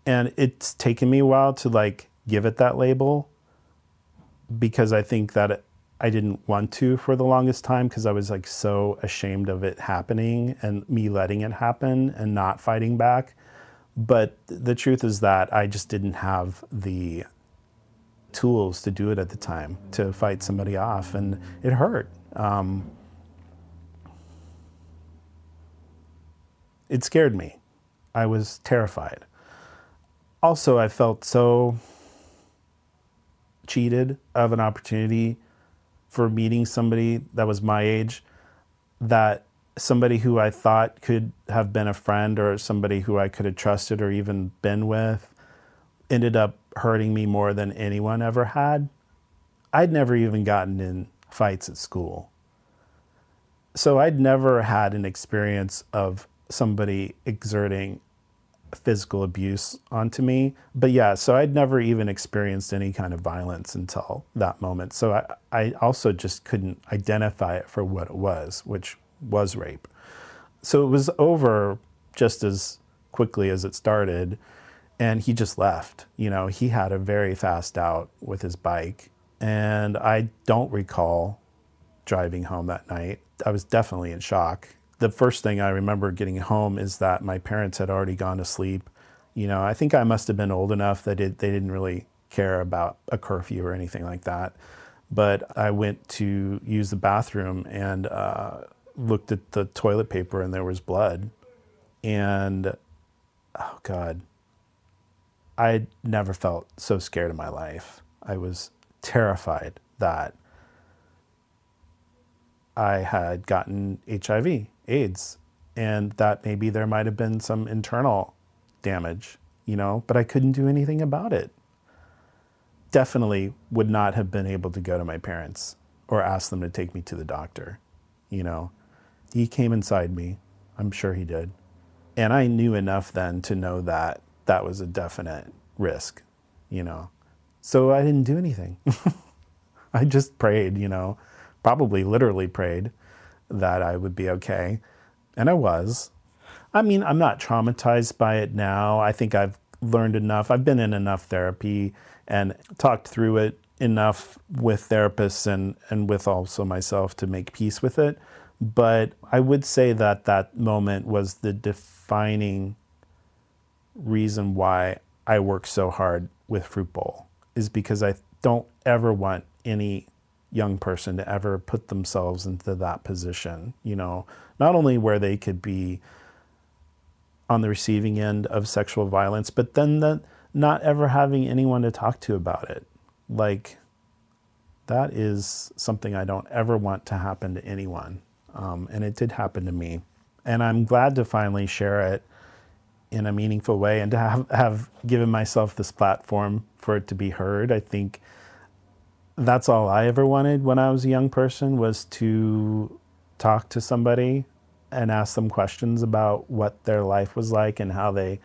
And it's taken me a while to like give it that label because I think that it, I didn't want to for the longest time because I was like so ashamed of it happening and me letting it happen and not fighting back. But the truth is that I just didn't have the tools to do it at the time to fight somebody off, and it hurt. Um, it scared me. I was terrified. Also, I felt so cheated of an opportunity for meeting somebody that was my age that somebody who I thought could have been a friend or somebody who I could have trusted or even been with ended up hurting me more than anyone ever had. I'd never even gotten in fights at school. So I'd never had an experience of somebody exerting physical abuse onto me. But yeah, so I'd never even experienced any kind of violence until that moment. So I, I also just couldn't identify it for what it was, which was rape. So it was over just as quickly as it started. And he just left. You know, he had a very fast out with his bike. And I don't recall driving home that night. I was definitely in shock the first thing I remember getting home is that my parents had already gone to sleep. You know, I think I must have been old enough that it, they didn't really care about a curfew or anything like that. But I went to use the bathroom and uh, looked at the toilet paper and there was blood. And oh, God, I never felt so scared in my life. I was terrified that I had gotten HIV AIDS, and that maybe there might have been some internal damage, you know, but I couldn't do anything about it. Definitely would not have been able to go to my parents or ask them to take me to the doctor, you know. He came inside me, I'm sure he did. And I knew enough then to know that that was a definite risk, you know. So I didn't do anything. I just prayed, you know, probably literally prayed that I would be okay. And I was. I mean, I'm not traumatized by it now. I think I've learned enough. I've been in enough therapy and talked through it enough with therapists and, and with also myself to make peace with it. But I would say that that moment was the defining reason why I work so hard with Fruit Bowl, is because I don't ever want any young person to ever put themselves into that position, you know, not only where they could be on the receiving end of sexual violence, but then that not ever having anyone to talk to about it. Like, that is something I don't ever want to happen to anyone. Um, and it did happen to me. And I'm glad to finally share it in a meaningful way and to have, have given myself this platform for it to be heard. I think that's all I ever wanted when I was a young person was to talk to somebody and ask them questions about what their life was like and how they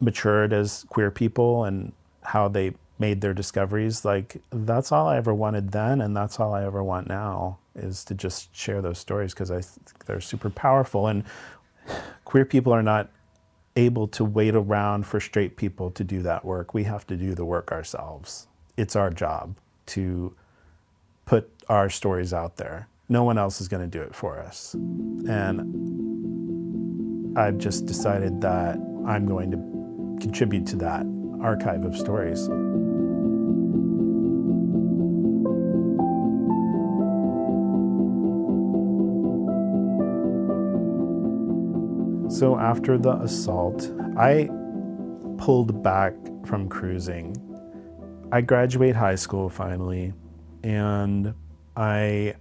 matured as queer people and how they made their discoveries. Like that's all I ever wanted then and that's all I ever want now is to just share those stories because I think they're super powerful. And queer people are not able to wait around for straight people to do that work. We have to do the work ourselves. It's our job to put our stories out there. No one else is going to do it for us. And I've just decided that I'm going to contribute to that archive of stories. So after the assault, I pulled back from cruising. I graduate high school finally, and I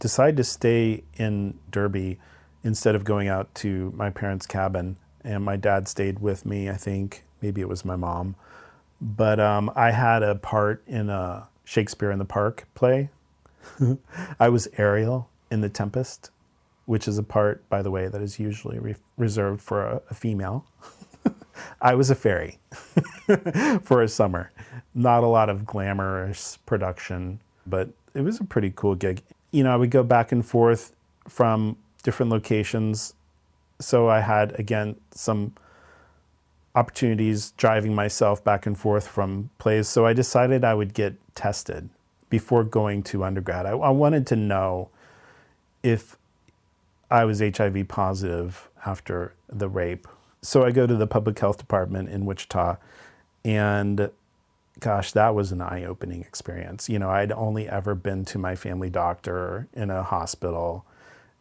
decide to stay in Derby instead of going out to my parents' cabin. And my dad stayed with me, I think. Maybe it was my mom. But um, I had a part in a Shakespeare in the Park play. I was Ariel in The Tempest, which is a part, by the way, that is usually re- reserved for a, a female. I was a fairy for a summer. Not a lot of glamorous production, but it was a pretty cool gig. You know, I would go back and forth from different locations. So I had, again, some opportunities driving myself back and forth from plays. So I decided I would get tested before going to undergrad. I, I wanted to know if I was HIV positive after the rape. So I go to the public health department in Wichita, and gosh, that was an eye opening experience. You know, I'd only ever been to my family doctor in a hospital,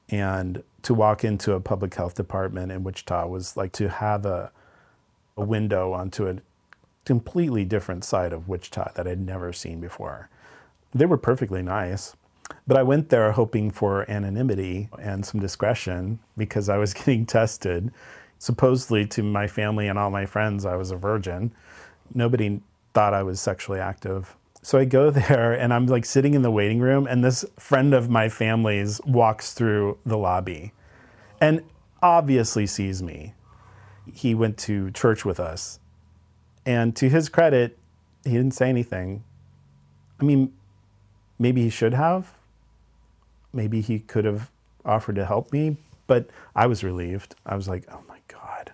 and to walk into a public health department in Wichita was like to have a, a window onto a completely different side of Wichita that I'd never seen before. They were perfectly nice. But I went there hoping for anonymity and some discretion because I was getting tested. Supposedly, to my family and all my friends, I was a virgin. Nobody thought I was sexually active. So I go there and I'm like sitting in the waiting room, and this friend of my family's walks through the lobby and obviously sees me. He went to church with us. And to his credit, he didn't say anything. I mean, maybe he should have. Maybe he could have offered to help me, but I was relieved. I was like, oh my God.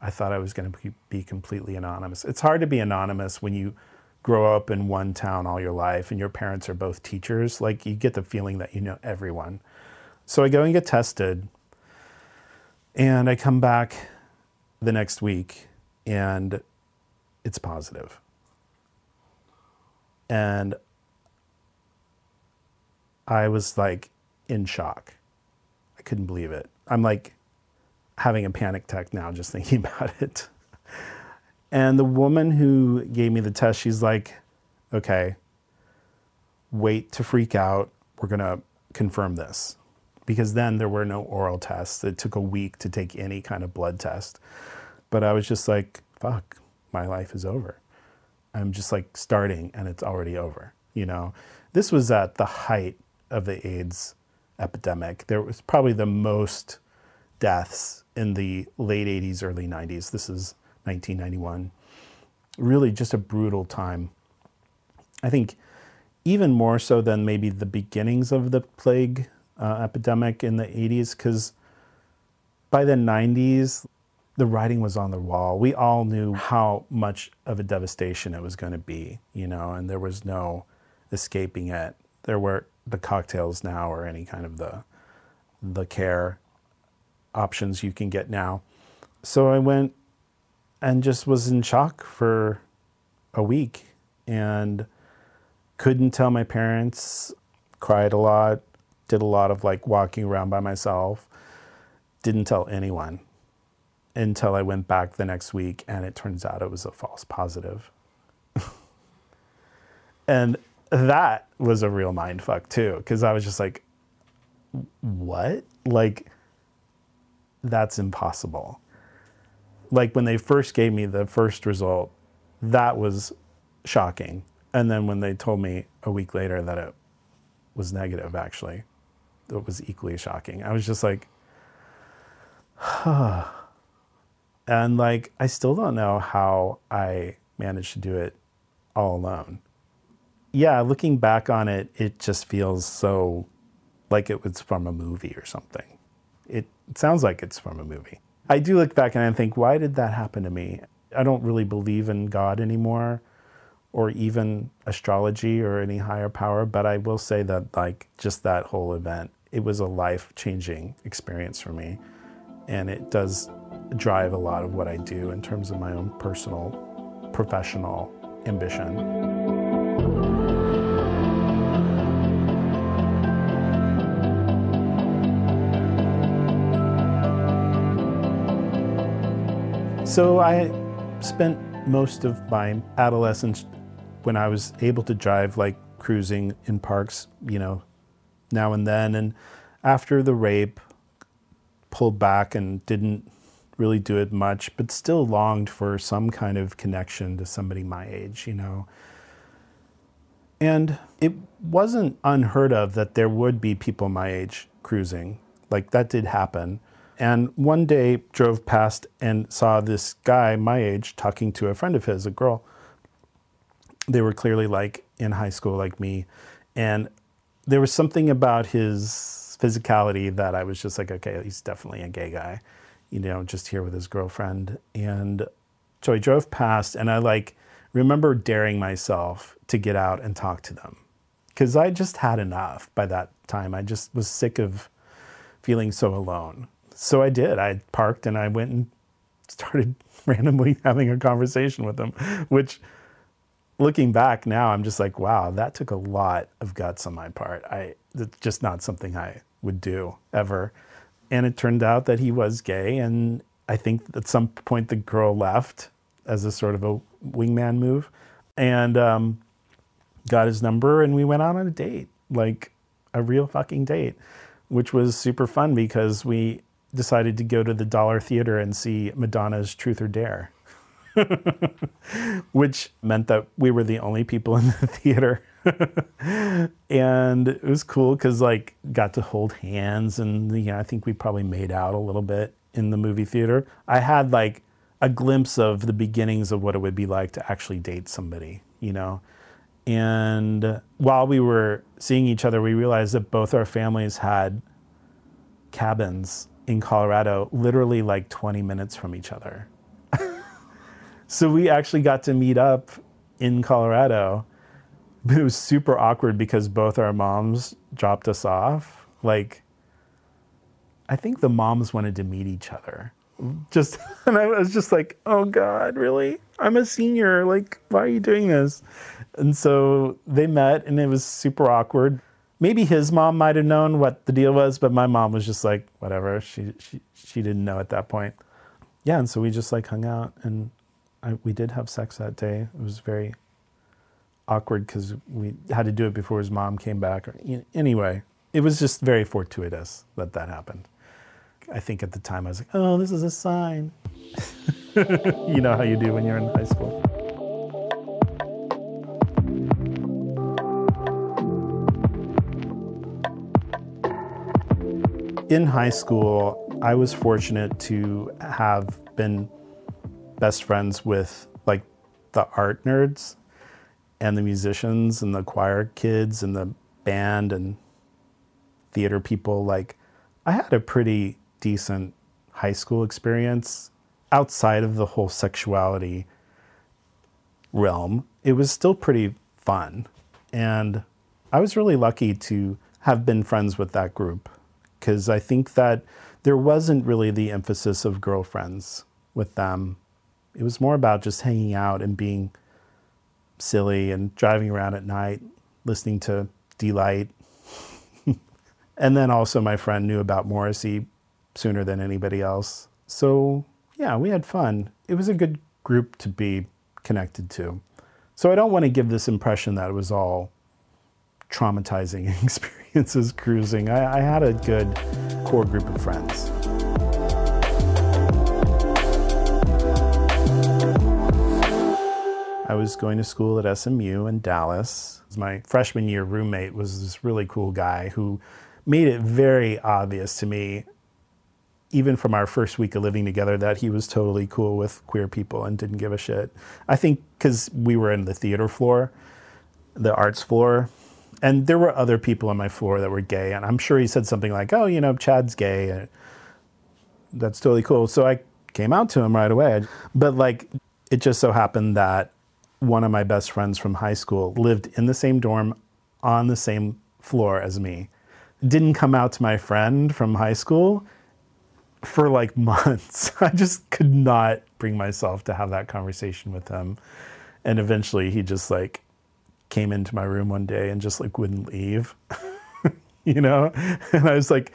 I thought I was going to be completely anonymous. It's hard to be anonymous when you grow up in one town all your life and your parents are both teachers. Like, you get the feeling that you know everyone. So I go and get tested, and I come back the next week, and it's positive. And I was like in shock. I couldn't believe it. I'm like having a panic attack now just thinking about it. And the woman who gave me the test, she's like, okay, wait to freak out. We're going to confirm this. Because then there were no oral tests. It took a week to take any kind of blood test. But I was just like, fuck, my life is over. I'm just like starting and it's already over. You know, this was at the height of the AIDS epidemic. There was probably the most deaths in the late 80s, early 90s. This is 1991. Really just a brutal time. I think even more so than maybe the beginnings of the plague uh, epidemic in the 80s, because by the 90s, the writing was on the wall. We all knew how much of a devastation it was going to be, you know, and there was no escaping it. There were the cocktails now or any kind of the the care options you can get now. So I went and just was in shock for a week and couldn't tell my parents, cried a lot, did a lot of like walking around by myself, didn't tell anyone until I went back the next week and it turns out it was a false positive. and that was a real mind fuck too, because I was just like, what? Like, that's impossible. Like when they first gave me the first result, that was shocking. And then when they told me a week later that it was negative, actually, it was equally shocking. I was just like, huh. And like, I still don't know how I managed to do it all alone yeah, looking back on it, it just feels so like it was from a movie or something. It, sounds like it's from a movie. I do look back and I think, why did that happen to me? I don't really believe in God anymore or even astrology or any higher power, but I will say that, like, just that whole event, it was a life changing experience for me. And it does drive a lot of what I do in terms of my own personal, professional ambition. So I spent most of my adolescence when I was able to drive, like cruising in parks, you know, now and then. And after the rape, pulled back and didn't really do it much, but still longed for some kind of connection to somebody my age, you know. And it wasn't unheard of that there would be people my age cruising. Like that did happen. And one day drove past and saw this guy my age talking to a friend of his, a girl. They were clearly like in high school like me. And there was something about his physicality that I was just like, okay, he's definitely a gay guy, you know, just here with his girlfriend. And so I drove past and I like remember daring myself to get out and talk to them because I just had enough by that time. I just was sick of feeling so alone. So I did. I parked and I went and started randomly having a conversation with him, which looking back now, I'm just like, wow, that took a lot of guts on my part. I it's just not something I would do ever. And it turned out that he was gay, and I think at some point the girl left as a sort of a wingman move, and um, got his number, and we went out on a date, like a real fucking date, which was super fun because we decided to go to the Dollar Theater and see Madonna's Truth or Dare. which meant that we were the only people in the theater. and it was cool because like got to hold hands and you know I think we probably made out a little bit in the movie theater. I had like a glimpse of the beginnings of what it would be like to actually date somebody, you know. And while we were seeing each other, we realized that both our families had cabins in Colorado, literally like 20 minutes from each other. So we actually got to meet up in Colorado, but it was super awkward because both our moms dropped us off. Like, I think the moms wanted to meet each other. Just, and I was just like, oh God, really? I'm a senior. Like, why are you doing this? And so they met and it was super awkward. Maybe his mom might have known what the deal was, but my mom was just like, whatever. She, she, she didn't know at that point. Yeah. And so we just like hung out and I, we did have sex that day. It was very awkward because we had to do it before his mom came back. Anyway, it was just very fortuitous that that happened. I think at the time I was like, oh, this is a sign. you know how you do when you're in high school. In high school, I was fortunate to have been best friends with like the art nerds and the musicians and the choir kids and the band and theater people. Like, I had a pretty decent high school experience outside of the whole sexuality realm. It was still pretty fun. And I was really lucky to have been friends with that group because I think that there wasn't really the emphasis of girlfriends with them it was more about just hanging out and being silly and driving around at night, listening to Deee-Lite. and then also, my friend knew about Morrissey sooner than anybody else. So, yeah, we had fun. It was a good group to be connected to. So, I don't want to give this impression that it was all traumatizing experiences cruising. I, I had a good core group of friends. I was going to school at SMU in Dallas. My freshman year roommate was this really cool guy who made it very obvious to me, even from our first week of living together, that he was totally cool with queer people and didn't give a shit. I think because we were in the theater floor, the arts floor, and there were other people on my floor that were gay, and I'm sure he said something like, "Oh, you know, Chad's gay." And That's totally cool. So I came out to him right away. But like, it just so happened that one of my best friends from high school lived in the same dorm on the same floor as me. Didn't come out to my friend from high school for like months. I just could not bring myself to have that conversation with him. And eventually he just like came into my room one day and just like wouldn't leave. you know? And I was like,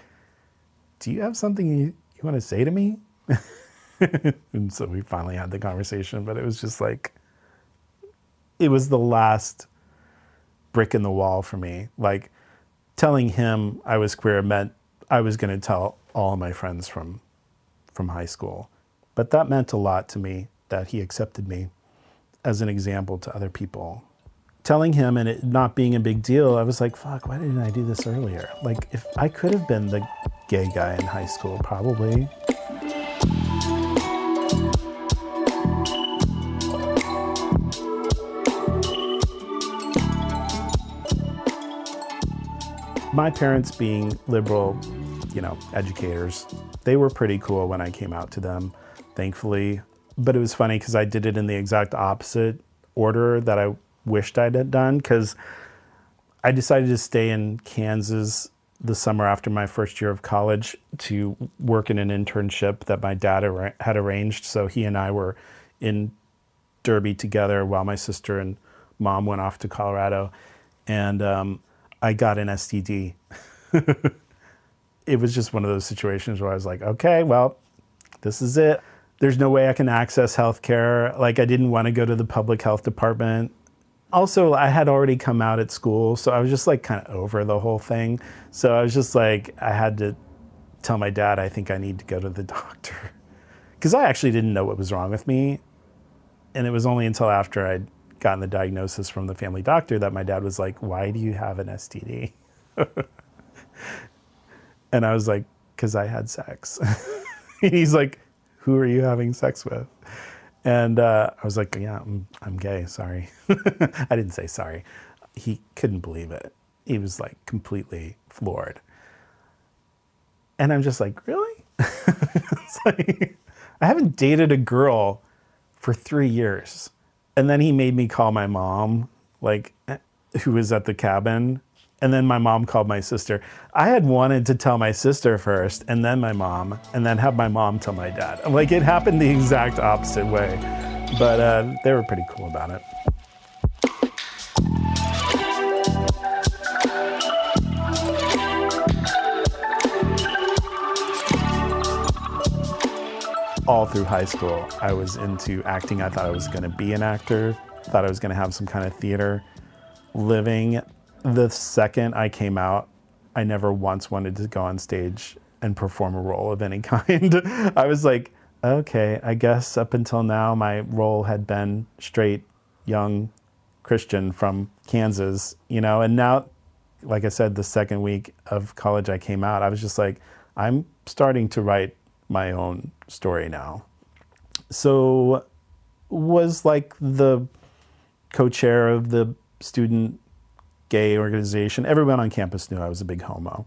Do you have something you, you want to say to me? and so we finally had the conversation, but it was just like, it was the last brick in the wall for me. Like, telling him I was queer meant I was going to tell all my friends from from high school. But that meant a lot to me that he accepted me as an example to other people. Telling him and it not being a big deal, I was like, fuck, why didn't I do this earlier? Like, if I could have been the gay guy in high school, probably. my parents being liberal, you know, educators, they were pretty cool when I came out to them, thankfully. But it was funny because I did it in the exact opposite order that I wished I'd had done because I decided to stay in Kansas the summer after my first year of college to work in an internship that my dad ar- had arranged. So he and I were in Derby together while my sister and mom went off to Colorado. And um, I got an STD. it was just one of those situations where I was like, okay, well, this is it. There's no way I can access healthcare. Like, I didn't want to go to the public health department. Also, I had already come out at school, so I was just like kind of over the whole thing. So I was just like, I had to tell my dad, I think I need to go to the doctor. Because I actually didn't know what was wrong with me. And it was only until after I'd gotten the diagnosis from the family doctor that my dad was like, Why do you have an STD? and I was like, Because I had sex. He's like, Who are you having sex with? And uh, I was like, Yeah, I'm, I'm gay. Sorry. I didn't say sorry. He couldn't believe it. He was like completely floored. And I'm just like, Really? like, I haven't dated a girl for three years and then he made me call my mom, like who was at the cabin. And then my mom called my sister. I had wanted to tell my sister first, and then my mom, and then have my mom tell my dad. Like it happened the exact opposite way. But uh, they were pretty cool about it. all through high school, I was into acting. I thought I was going to be an actor, thought I was going to have some kind of theater living. The second I came out, I never once wanted to go on stage and perform a role of any kind. I was like, okay, I guess up until now, my role had been straight, young Christian from Kansas, you know, and now, like I said, the second week of college I came out, I was just like, I'm starting to write my own story now. So was like the co-chair of the student gay organization. Everyone on campus knew I was a big homo,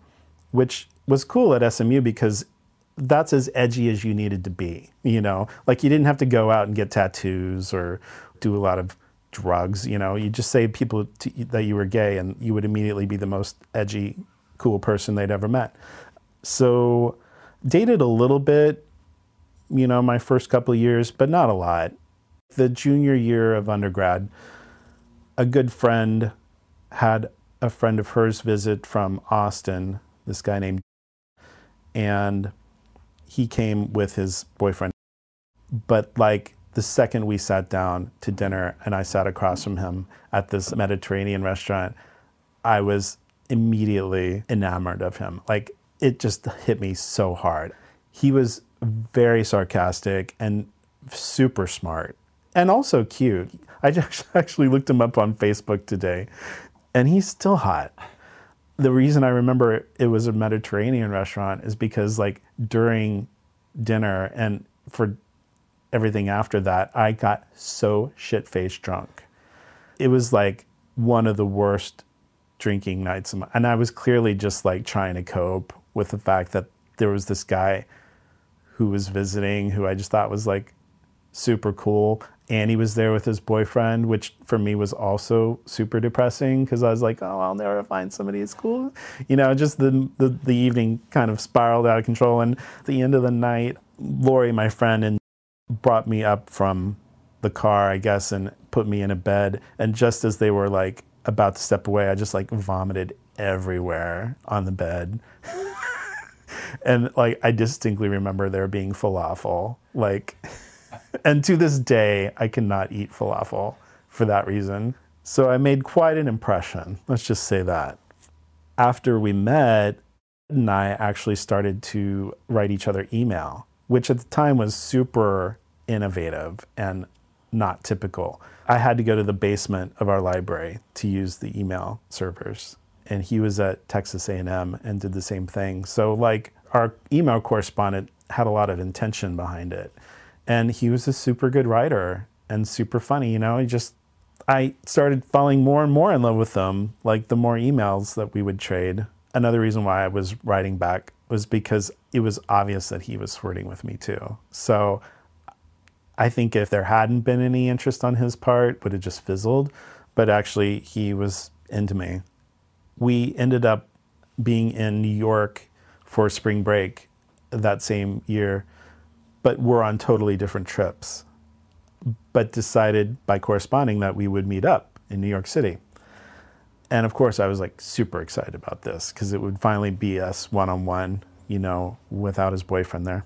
which was cool at SMU because that's as edgy as you needed to be, you know? Like you didn't have to go out and get tattoos or do a lot of drugs, you know? You just say people to, that you were gay and you would immediately be the most edgy cool person they'd ever met. So dated a little bit, you know, my first couple years, but not a lot. The junior year of undergrad, a good friend had a friend of hers visit from Austin, this guy named, and he came with his boyfriend. But like the second we sat down to dinner and I sat across from him at this Mediterranean restaurant, I was immediately enamored of him. Like it just hit me so hard. He was very sarcastic and super smart and also cute. I actually looked him up on Facebook today and he's still hot. The reason I remember it was a Mediterranean restaurant is because like during dinner and for everything after that, I got so shit faced drunk. It was like one of the worst drinking nights. And I was clearly just like trying to cope with the fact that there was this guy who was visiting who I just thought was like super cool. And he was there with his boyfriend, which for me was also super depressing because I was like, oh, I'll never find somebody as cool. You know, just the, the, the evening kind of spiraled out of control. And at the end of the night, Lori, my friend, and brought me up from the car, I guess, and put me in a bed. And just as they were like about to step away, I just like vomited everywhere on the bed. and like I distinctly remember there being falafel. Like, and to this day, I cannot eat falafel for that reason. So I made quite an impression. Let's just say that. After we met, and I actually started to write each other email, which at the time was super innovative and not typical. I had to go to the basement of our library to use the email servers and he was at Texas A&M and did the same thing. So like our email correspondent had a lot of intention behind it. And he was a super good writer and super funny, you know. He just I started falling more and more in love with them, like the more emails that we would trade. Another reason why I was writing back was because it was obvious that he was flirting with me too. So I think if there hadn't been any interest on his part, would have just fizzled. But actually, he was into me we ended up being in New York for spring break that same year, but we're on totally different trips. But decided by corresponding that we would meet up in New York City. And of course, I was like super excited about this because it would finally be us one on one, you know, without his boyfriend there.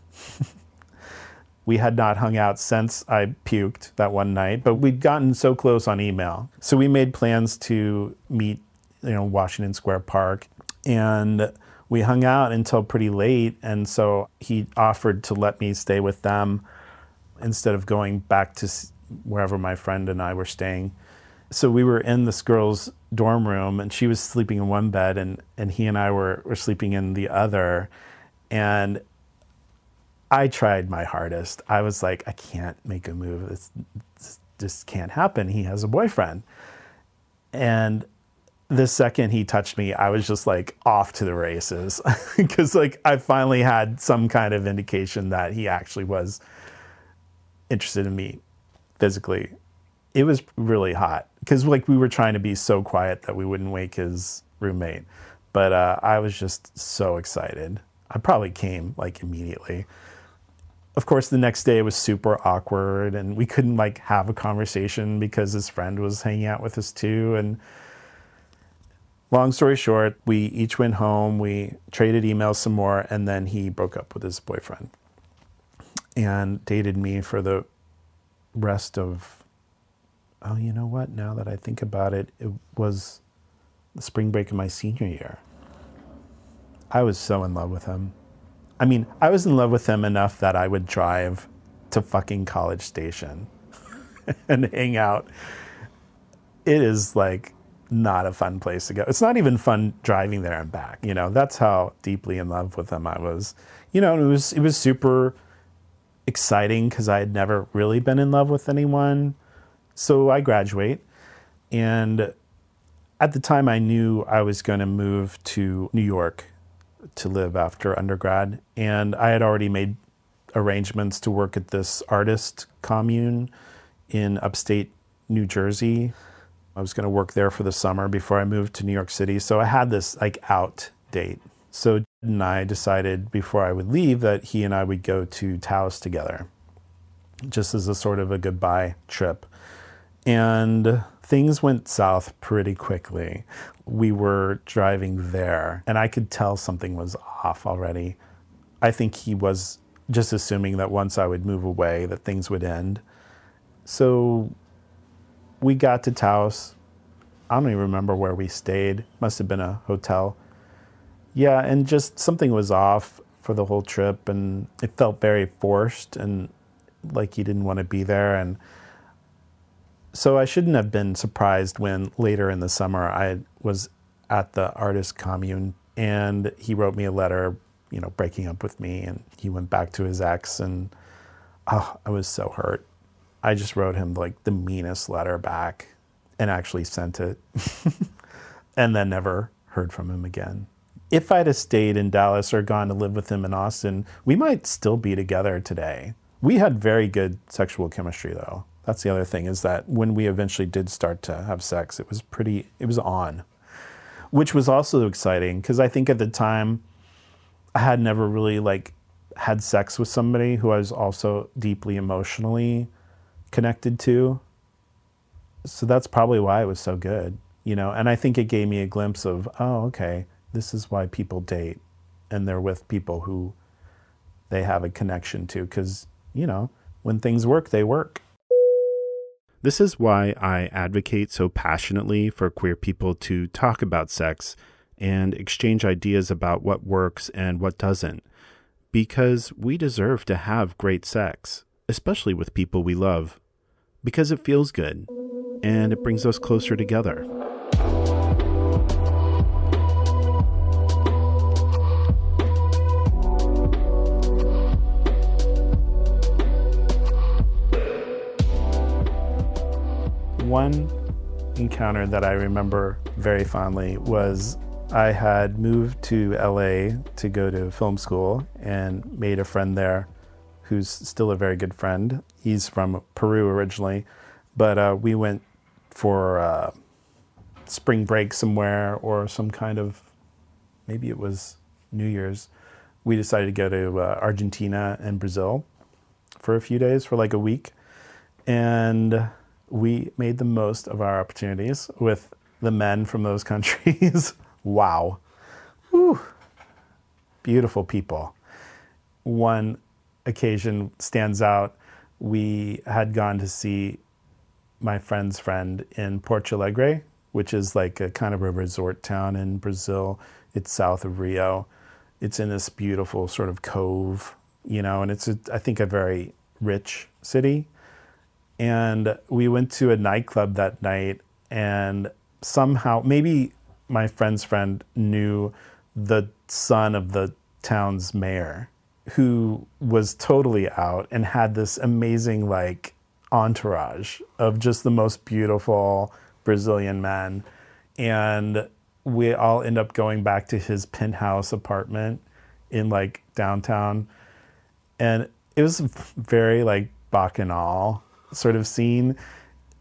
we had not hung out since I puked that one night, but we'd gotten so close on email. So we made plans to meet you know, Washington Square Park. And we hung out until pretty late. And so he offered to let me stay with them instead of going back to wherever my friend and I were staying. So we were in this girl's dorm room and she was sleeping in one bed and, and he and I were, were sleeping in the other. And I tried my hardest. I was like, I can't make a move. This, just can't happen. He has a boyfriend. And the second he touched me, I was just like off to the races because like I finally had some kind of indication that he actually was interested in me physically. It was really hot because like we were trying to be so quiet that we wouldn't wake his roommate. But uh, I was just so excited. I probably came like immediately. Of course, the next day was super awkward, and we couldn't like have a conversation because his friend was hanging out with us too, and long story short, we each went home, we traded emails some more, and then he broke up with his boyfriend and dated me for the rest of, oh, you know what? Now that I think about it, it was the spring break of my senior year. I was so in love with him. I mean, I was in love with him enough that I would drive to fucking College Station and hang out. It is like not a fun place to go. It's not even fun driving there and back. You know, that's how deeply in love with them I was. You know, it was it was super exciting because I had never really been in love with anyone. So I graduate, and at the time I knew I was going to move to New York to live after undergrad, and I had already made arrangements to work at this artist commune in upstate New Jersey I was going to work there for the summer before I moved to New York City. So I had this like out date. So Jed and I decided before I would leave that he and I would go to Taos together, just as a sort of a goodbye trip. And things went south pretty quickly. We were driving there, and I could tell something was off already. I think he was just assuming that once I would move away, that things would end. So we got to Taos. I don't even remember where we stayed. Must have been a hotel. Yeah, and just something was off for the whole trip, and it felt very forced and like he didn't want to be there. And so I shouldn't have been surprised when later in the summer I was at the artist commune and he wrote me a letter, you know, breaking up with me, and he went back to his ex, and oh, I was so hurt. I just wrote him like the meanest letter back and actually sent it and then never heard from him again. If I'd have stayed in Dallas or gone to live with him in Austin, we might still be together today. We had very good sexual chemistry though. That's the other thing is that when we eventually did start to have sex, it was pretty, it was on, which was also exciting because I think at the time I had never really like had sex with somebody who I was also deeply emotionally connected to. So that's probably why it was so good, you know. And I think it gave me a glimpse of, oh, okay, this is why people date. and they're with people who they have a connection to because, you know, when things work, they work. This is why I advocate so passionately for queer people to talk about sex and exchange ideas about what works and what doesn't. Because we deserve to have great sex, especially with people we love. Because it feels good and it brings us closer together. One encounter that I remember very fondly was I had moved to LA to go to film school and made a friend there who's still a very good friend. He's from Peru originally, but uh, we went for uh, spring break somewhere or some kind of maybe it was New Year's. We decided to go to uh, Argentina and Brazil for a few days, for like a week. And we made the most of our opportunities with the men from those countries. wow. Whew. Beautiful people. One occasion stands out. We had gone to see my friend's friend in Porto Alegre, which is like a kind of a resort town in Brazil. It's south of Rio. It's in this beautiful sort of cove, you know, and it's, a, I think, a very rich city and we went to a nightclub that night and somehow maybe my friend's friend knew the son of the town's mayor who was totally out and had this amazing like entourage of just the most beautiful Brazilian men. And we all end up going back to his penthouse apartment in like downtown. And it was very like bacchanal sort of scene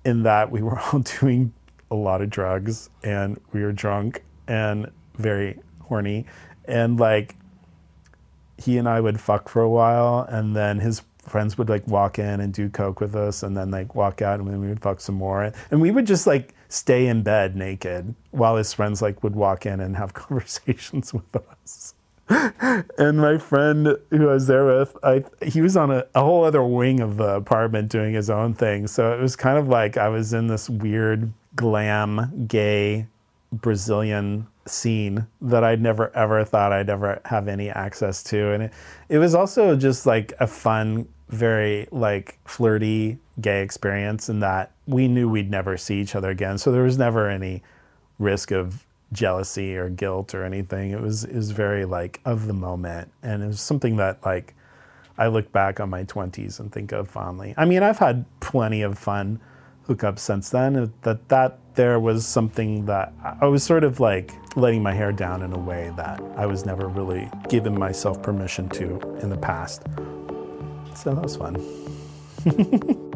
in that we were all doing a lot of drugs and we were drunk and very horny. And like he and I would fuck for a while and then his friends would like walk in and do coke with us and then like walk out and then we would fuck some more and we would just like stay in bed naked while his friends like would walk in and have conversations with us and my friend who I was there with, I he was on a, a whole other wing of the apartment doing his own thing. So it was kind of like I was in this weird glam gay Brazilian scene that I'd never ever thought I'd ever have any access to. And it, it was also just like a fun, very like flirty gay experience in that we knew we'd never see each other again. So there was never any risk of jealousy or guilt or anything. It was it was very like of the moment, and it was something that like I look back on my twenties and think of fondly. I mean, I've had plenty of fun hookups since then. That that there was something that I was sort of like letting my hair down in a way that I was never really given myself permission to in the past. So that was fun.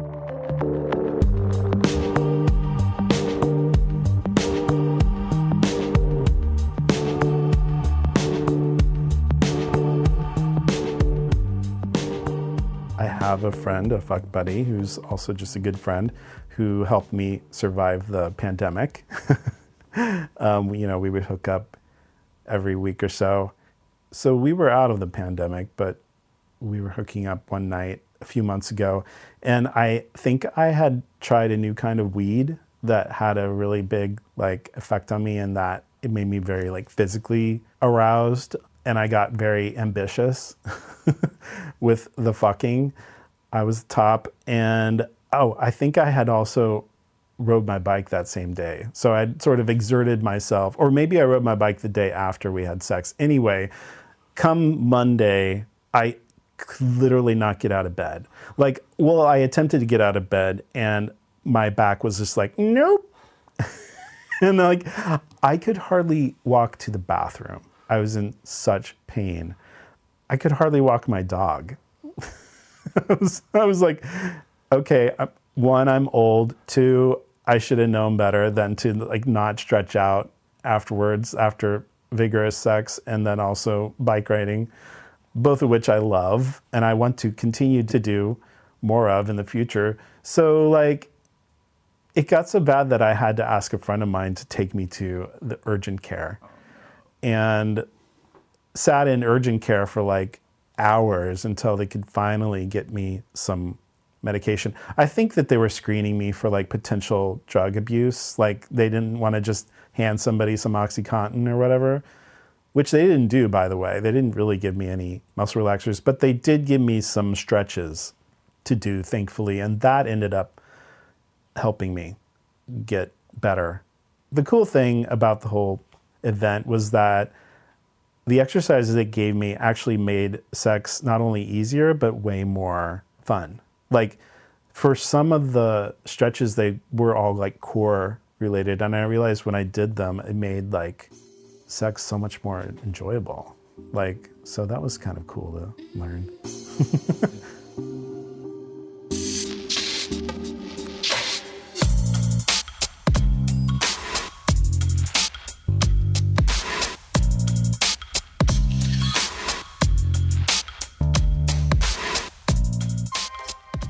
I have a friend, a fuck buddy, who's also just a good friend, who helped me survive the pandemic. um, you know, we would hook up every week or so. So we were out of the pandemic, but we were hooking up one night a few months ago. And I think I had tried a new kind of weed that had a really big like effect on me and that it made me very like physically aroused and I got very ambitious with the fucking. I was top. And oh, I think I had also rode my bike that same day. So I'd sort of exerted myself, or maybe I rode my bike the day after we had sex. Anyway, come Monday, I literally not get out of bed. Like, well, I attempted to get out of bed and my back was just like, nope. and like, I could hardly walk to the bathroom. I was in such pain. I could hardly walk my dog. I, was, I was like, okay, one, I'm old. Two, I should have known better than to like not stretch out afterwards after vigorous sex and then also bike riding, both of which I love and I want to continue to do more of in the future. So like it got so bad that I had to ask a friend of mine to take me to the urgent care. And sat in urgent care for like hours until they could finally get me some medication. I think that they were screening me for like potential drug abuse. Like they didn't want to just hand somebody some Oxycontin or whatever, which they didn't do, by the way. They didn't really give me any muscle relaxers, but they did give me some stretches to do, thankfully. And that ended up helping me get better. The cool thing about the whole event was that the exercises it gave me actually made sex not only easier, but way more fun. Like for some of the stretches, they were all like core related. And I realized when I did them, it made like sex so much more enjoyable. Like, so that was kind of cool to learn.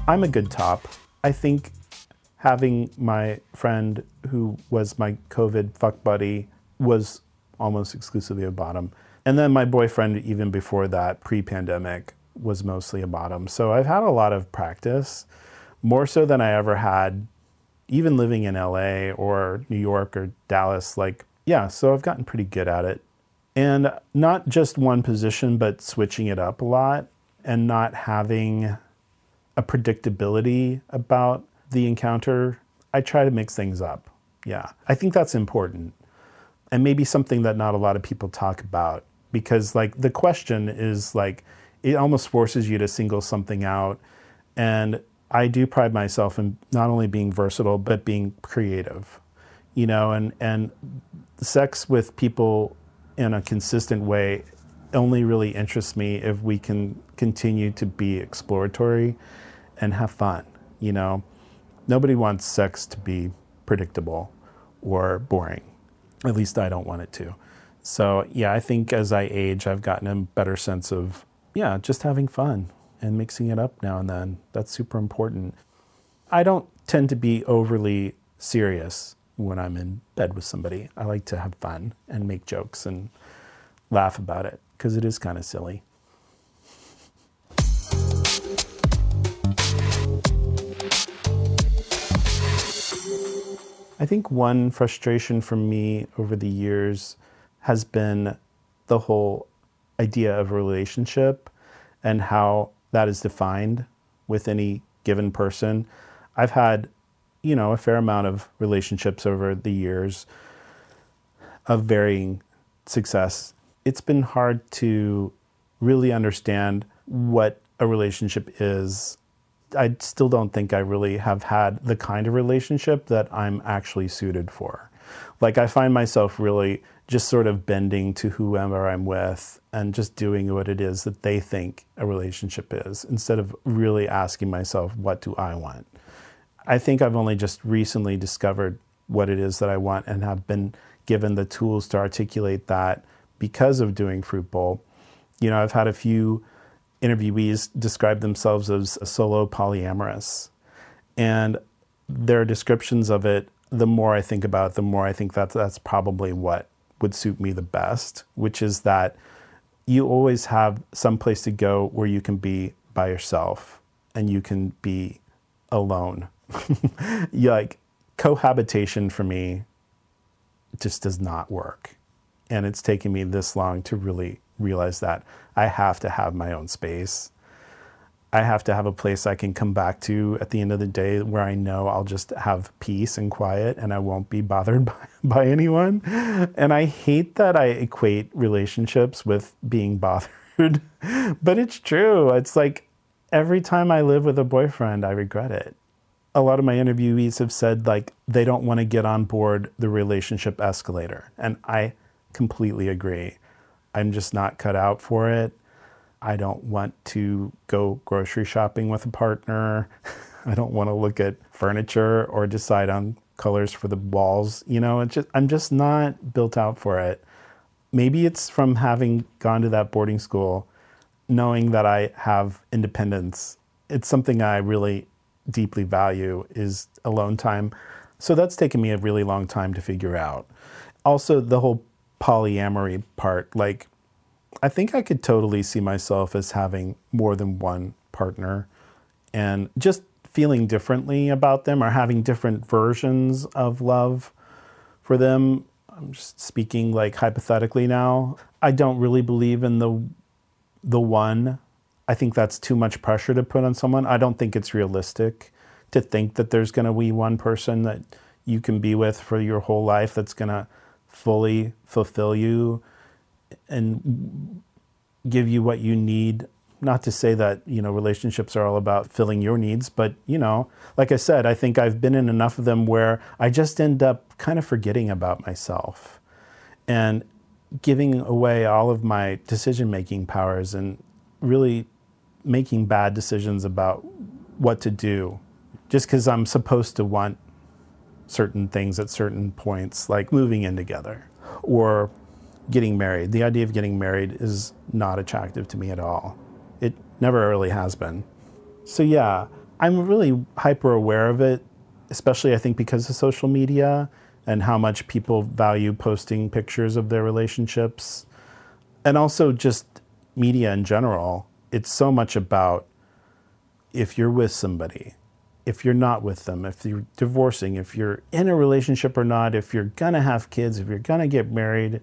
I'm a good top. I think having my friend who was my COVID fuck buddy was almost exclusively a bottom. And then my boyfriend, even before that, pre pandemic, was mostly a bottom. So I've had a lot of practice, more so than I ever had, even living in LA or New York or Dallas. Like, yeah, so I've gotten pretty good at it. And not just one position, but switching it up a lot and not having a predictability about the encounter. I try to mix things up. Yeah, I think that's important. And maybe something that not a lot of people talk about because, like, the question is like, it almost forces you to single something out. And I do pride myself in not only being versatile, but being creative, you know, and, and sex with people in a consistent way only really interests me if we can continue to be exploratory and have fun. You know, nobody wants sex to be predictable or boring. At least I don't want it to. So, yeah, I think as I age, I've gotten a better sense of, yeah, just having fun and mixing it up now and then. That's super important. I don't tend to be overly serious when I'm in bed with somebody. I like to have fun and make jokes and laugh about it because it is kind of silly. I think one frustration for me over the years has been the whole idea of a relationship and how that is defined with any given person. I've had, you know, a fair amount of relationships over the years of varying success. It's been hard to really understand what a relationship is I still don't think I really have had the kind of relationship that I'm actually suited for. Like I find myself really just sort of bending to whoever I'm with and just doing what it is that they think a relationship is instead of really asking myself, what do I want? I think I've only just recently discovered what it is that I want and have been given the tools to articulate that because of doing Fruit Bowl. You know, I've had a few interviewees describe themselves as solo polyamorous. And their descriptions of it, the more I think about it, the more I think that that's probably what would suit me the best, which is that you always have some place to go where you can be by yourself and you can be alone. like cohabitation for me just does not work. And it's taken me this long to really realize that I have to have my own space. I have to have a place I can come back to at the end of the day where I know I'll just have peace and quiet and I won't be bothered by, by anyone. And I hate that I equate relationships with being bothered, but it's true. It's like every time I live with a boyfriend, I regret it. A lot of my interviewees have said like they don't want to get on board the relationship escalator. And I completely agree. I'm just not cut out for it. I don't want to go grocery shopping with a partner. I don't want to look at furniture or decide on colors for the walls. You know, it's just I'm just not built out for it. Maybe it's from having gone to that boarding school, knowing that I have independence. It's something I really deeply value is alone time. So that's taken me a really long time to figure out. Also, the whole polyamory part. Like, I think I could totally see myself as having more than one partner and just feeling differently about them or having different versions of love for them. I'm just speaking like hypothetically now. I don't really believe in the the one. I think that's too much pressure to put on someone. I don't think it's realistic to think that there's going to be one person that you can be with for your whole life that's going to fully fulfill you and give you what you need. Not to say that you know relationships are all about filling your needs but you know like i said i think i've been in enough of them where i just end up kind of forgetting about myself and giving away all of my decision making powers and really making bad decisions about what to do just because i'm supposed to want certain things at certain points like moving in together or getting married. The idea of getting married is not attractive to me at all. It never really has been. So, yeah, I'm really hyper aware of it, especially I think because of social media and how much people value posting pictures of their relationships. And also just media in general. It's so much about if you're with somebody, if you're not with them, if you're divorcing, if you're in a relationship or not, if you're gonna have kids, if you're gonna get married,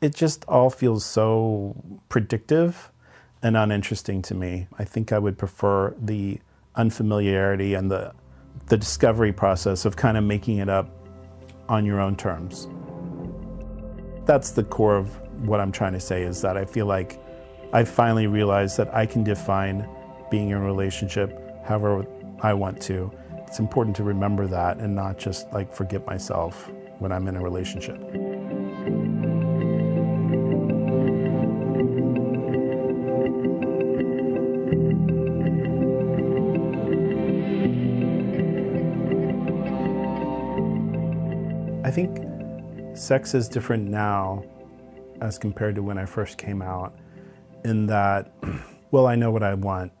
it just all feels so predictive and uninteresting to me. I think I would prefer the unfamiliarity and the the discovery process of kind of making it up on your own terms. That's the core of what I'm trying to say is that I feel like I finally realized that I can define being in a relationship however I want to. It's important to remember that and not just like forget myself when I'm in a relationship. I think sex is different now as compared to when I first came out, in that, well, I know what I want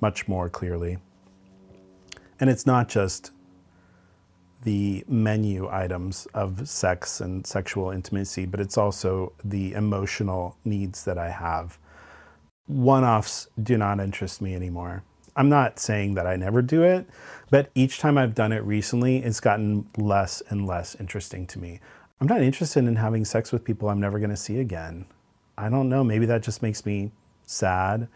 much more clearly. And it's not just the menu items of sex and sexual intimacy, but it's also the emotional needs that I have. One offs do not interest me anymore. I'm not saying that I never do it, but each time I've done it recently, it's gotten less and less interesting to me. I'm not interested in having sex with people I'm never going to see again. I don't know, maybe that just makes me sad.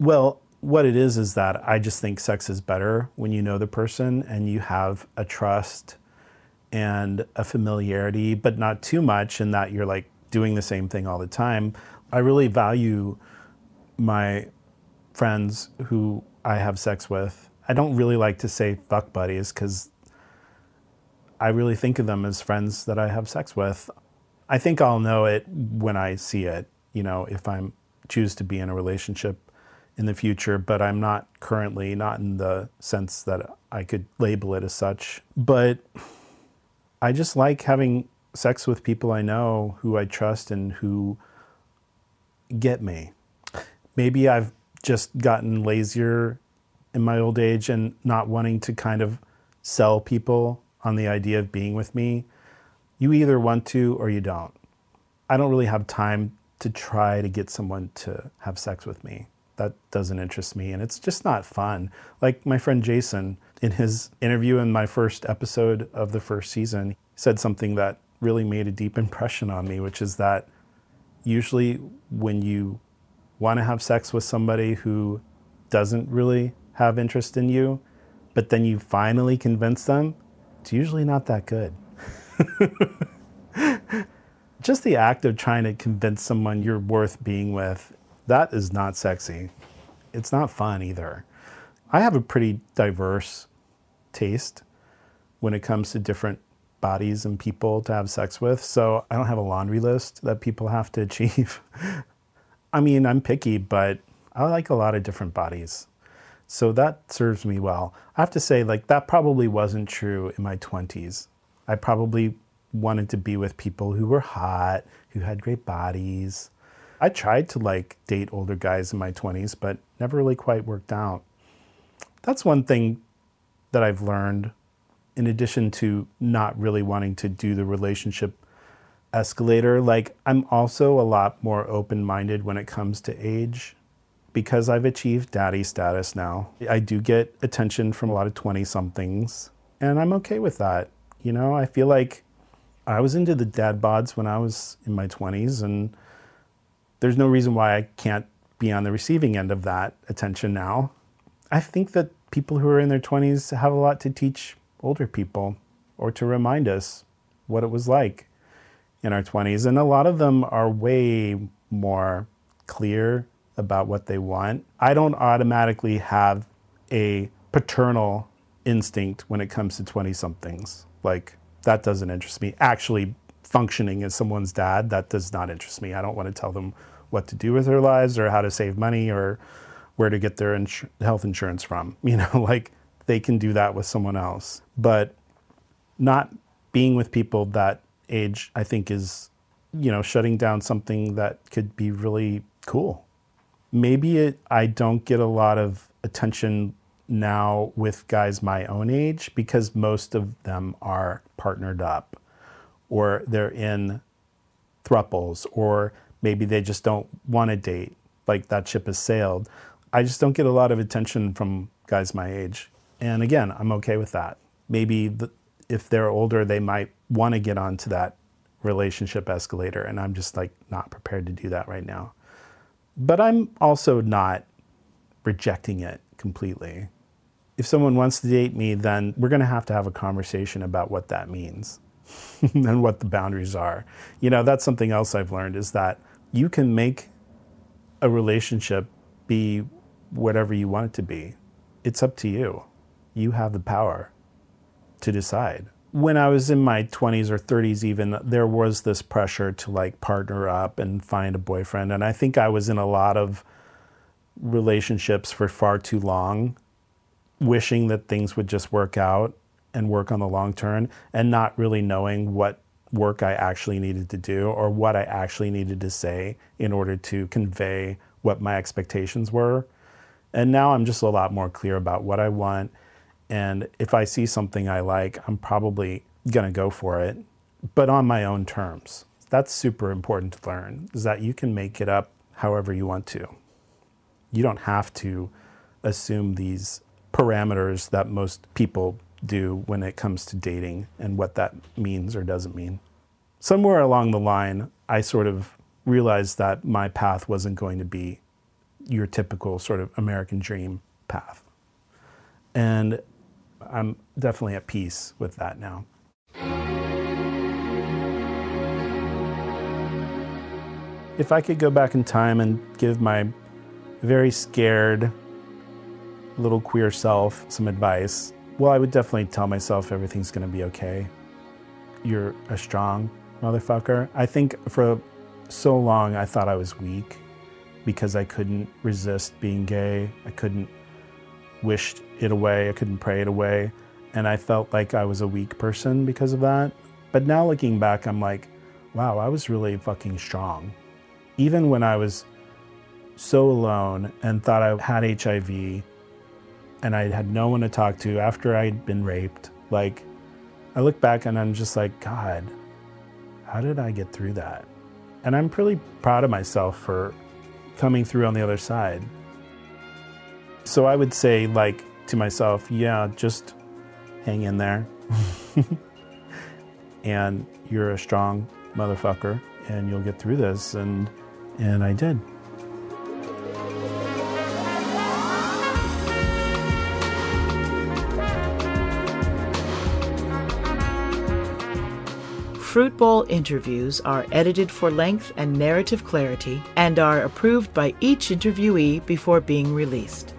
Well, what it is is that I just think sex is better when you know the person and you have a trust and a familiarity, but not too much in that you're like doing the same thing all the time. I really value my friends who I have sex with. I don't really like to say fuck buddies because I really think of them as friends that I have sex with. I think I'll know it when I see it, you know, if I'm choose to be in a relationship in the future, but I'm not currently, not in the sense that I could label it as such. But I just like having sex with people I know who I trust and who get me. Maybe I've just gotten lazier in my old age and not wanting to kind of sell people on the idea of being with me. You either want to or you don't. I don't really have time to try to get someone to have sex with me. That doesn't interest me and it's just not fun. Like my friend Jason, in his interview in my first episode of the first season, said something that really made a deep impression on me, which is that usually when you want to have sex with somebody who doesn't really have interest in you, but then you finally convince them, it's usually not that good. Just the act of trying to convince someone you're worth being with, that is not sexy. It's not fun either. I have a pretty diverse taste when it comes to different bodies and people to have sex with. So I don't have a laundry list that people have to achieve. I mean, I'm picky, but I like a lot of different bodies. So that serves me well. I have to say, like, that probably wasn't true in my 20s. I probably wanted to be with people who were hot, who had great bodies. I tried to like date older guys in my 20s, but never really quite worked out. That's one thing that I've learned in addition to not really wanting to do the relationship escalator. Like, I'm also a lot more open minded when it comes to age because I've achieved daddy status now. I do get attention from a lot of 20 somethings, and I'm okay with that. You know, I feel like I was into the dad bods when I was in my 20s, and there's no reason why I can't be on the receiving end of that attention now. I think that people who are in their 20s have a lot to teach older people or to remind us what it was like in our 20s. And a lot of them are way more clear about what they want. I don't automatically have a paternal instinct when it comes to 20 somethings. Like, that doesn't interest me. Actually, functioning as someone's dad, that does not interest me. I don't want to tell them what to do with their lives or how to save money or where to get their health insurance from. You know, like they can do that with someone else. But not being with people that age, I think, is, you know, shutting down something that could be really cool. Maybe it, I don't get a lot of attention now with guys my own age because most of them are partnered up or they're in thruples or maybe they just don't want to date like that ship has sailed. I just don't get a lot of attention from guys my age. And again i'm okay with that. Maybe the, if they're older they might want to get onto that relationship escalator and i'm just like not prepared to do that right now. But i'm also not rejecting it completely. If someone wants to date me, then we're going to have to have a conversation about what that means and what the boundaries are. You know, that's something else I've learned is that you can make a relationship be whatever you want it to be. It's up to you. You have the power to decide. When I was in my 20s or 30s, even, there was this pressure to like partner up and find a boyfriend. And I think I was in a lot of relationships for far too long wishing that things would just work out and work on the long term and not really knowing what work I actually needed to do or what I actually needed to say in order to convey what my expectations were. And now I'm just a lot more clear about what I want. And if I see something I like, I'm probably going to go for it, but on my own terms. That's super important to learn is that you can make it up however you want to. You don't have to assume these parameters that most people do when it comes to dating and what that means or doesn't mean. Somewhere along the line, I sort of realized that my path wasn't going to be your typical sort of American dream path. And I'm definitely at peace with that now. If I could go back in time and give my very scared, little queer self some advice, well, I would definitely tell myself everything's going to be okay. You're a strong motherfucker. I think for so long I thought I was weak because I couldn't resist being gay. I couldn't wish it away. I couldn't pray it away. And I felt like I was a weak person because of that. But now looking back, I'm like, wow, I was really fucking strong. Even when I was so alone and thought I had HIV and I had no one to talk to after I'd been raped. Like, I look back and I'm just like, God, how did I get through that? And I'm pretty proud of myself for coming through on the other side. So I would say, like, to myself, yeah, just hang in there. and you're a strong motherfucker and you'll get through this. And, and I did. Fruit Bowl interviews are edited for length and narrative clarity and are approved by each interviewee before being released.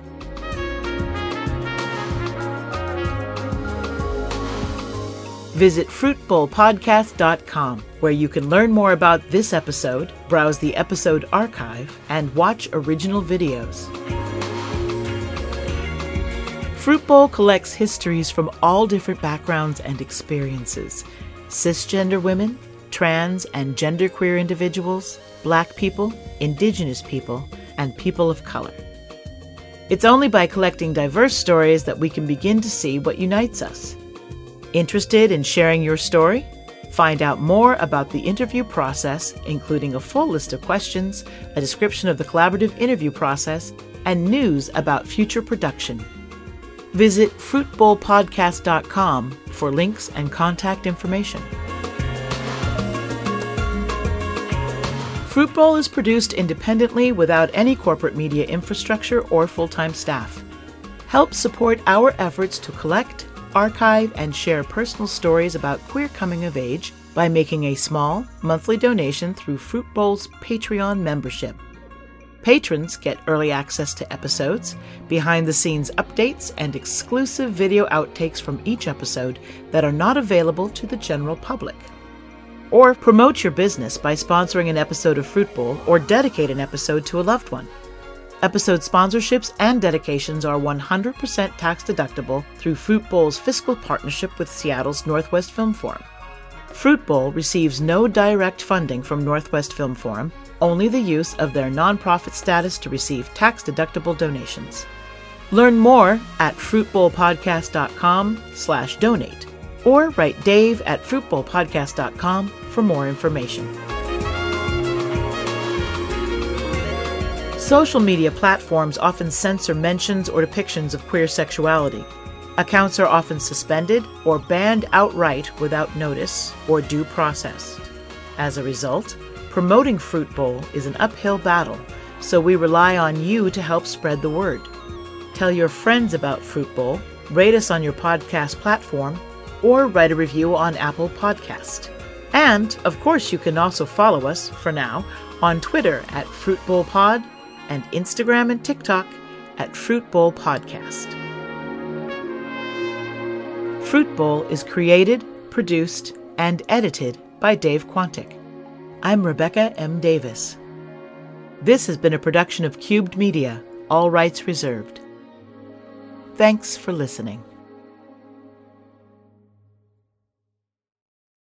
Visit fruitbowlpodcast.com, where you can learn more about this episode, browse the episode archive, and watch original videos. Fruit Bowl collects histories from all different backgrounds and experiences cisgender women, trans and genderqueer individuals, black people, indigenous people, and people of color. It's only by collecting diverse stories that we can begin to see what unites us. Interested in sharing your story? Find out more about the interview process, including a full list of questions, a description of the collaborative interview process, and news about future production. Visit fruitbowlpodcast.com for links and contact information. Fruit Bowl is produced independently without any corporate media infrastructure or full time staff. Help support our efforts to collect, archive, and share personal stories about queer coming of age by making a small monthly donation through Fruit Bowl's Patreon membership. Patrons get early access to episodes, behind the scenes updates, and exclusive video outtakes from each episode that are not available to the general public. Or promote your business by sponsoring an episode of Fruit Bowl or dedicate an episode to a loved one. Episode sponsorships and dedications are 100% tax deductible through Fruit Bowl's fiscal partnership with Seattle's Northwest Film Forum. Fruit Bowl receives no direct funding from Northwest Film Forum, only the use of their nonprofit status to receive tax deductible donations. Learn more at fruitbowlpodcast.com slash donate or write dave at fruitbowlpodcast.com for more information. Social media platforms often censor mentions or depictions of queer sexuality. Accounts are often suspended or banned outright without notice or due process. As a result, promoting Fruit Bowl is an uphill battle, so we rely on you to help spread the word. Tell your friends about Fruit Bowl, rate us on your podcast platform, or write a review on Apple Podcast. And, of course, you can also follow us, for now, on Twitter at Fruit Bowl Pod and Instagram and TikTok at Fruit Bowl Podcast. Fruit Bowl is created, produced, and edited by Dave Quantick. I'm Rebecca M. Davis. This has been a production of Cubed Media, all rights reserved. Thanks for listening.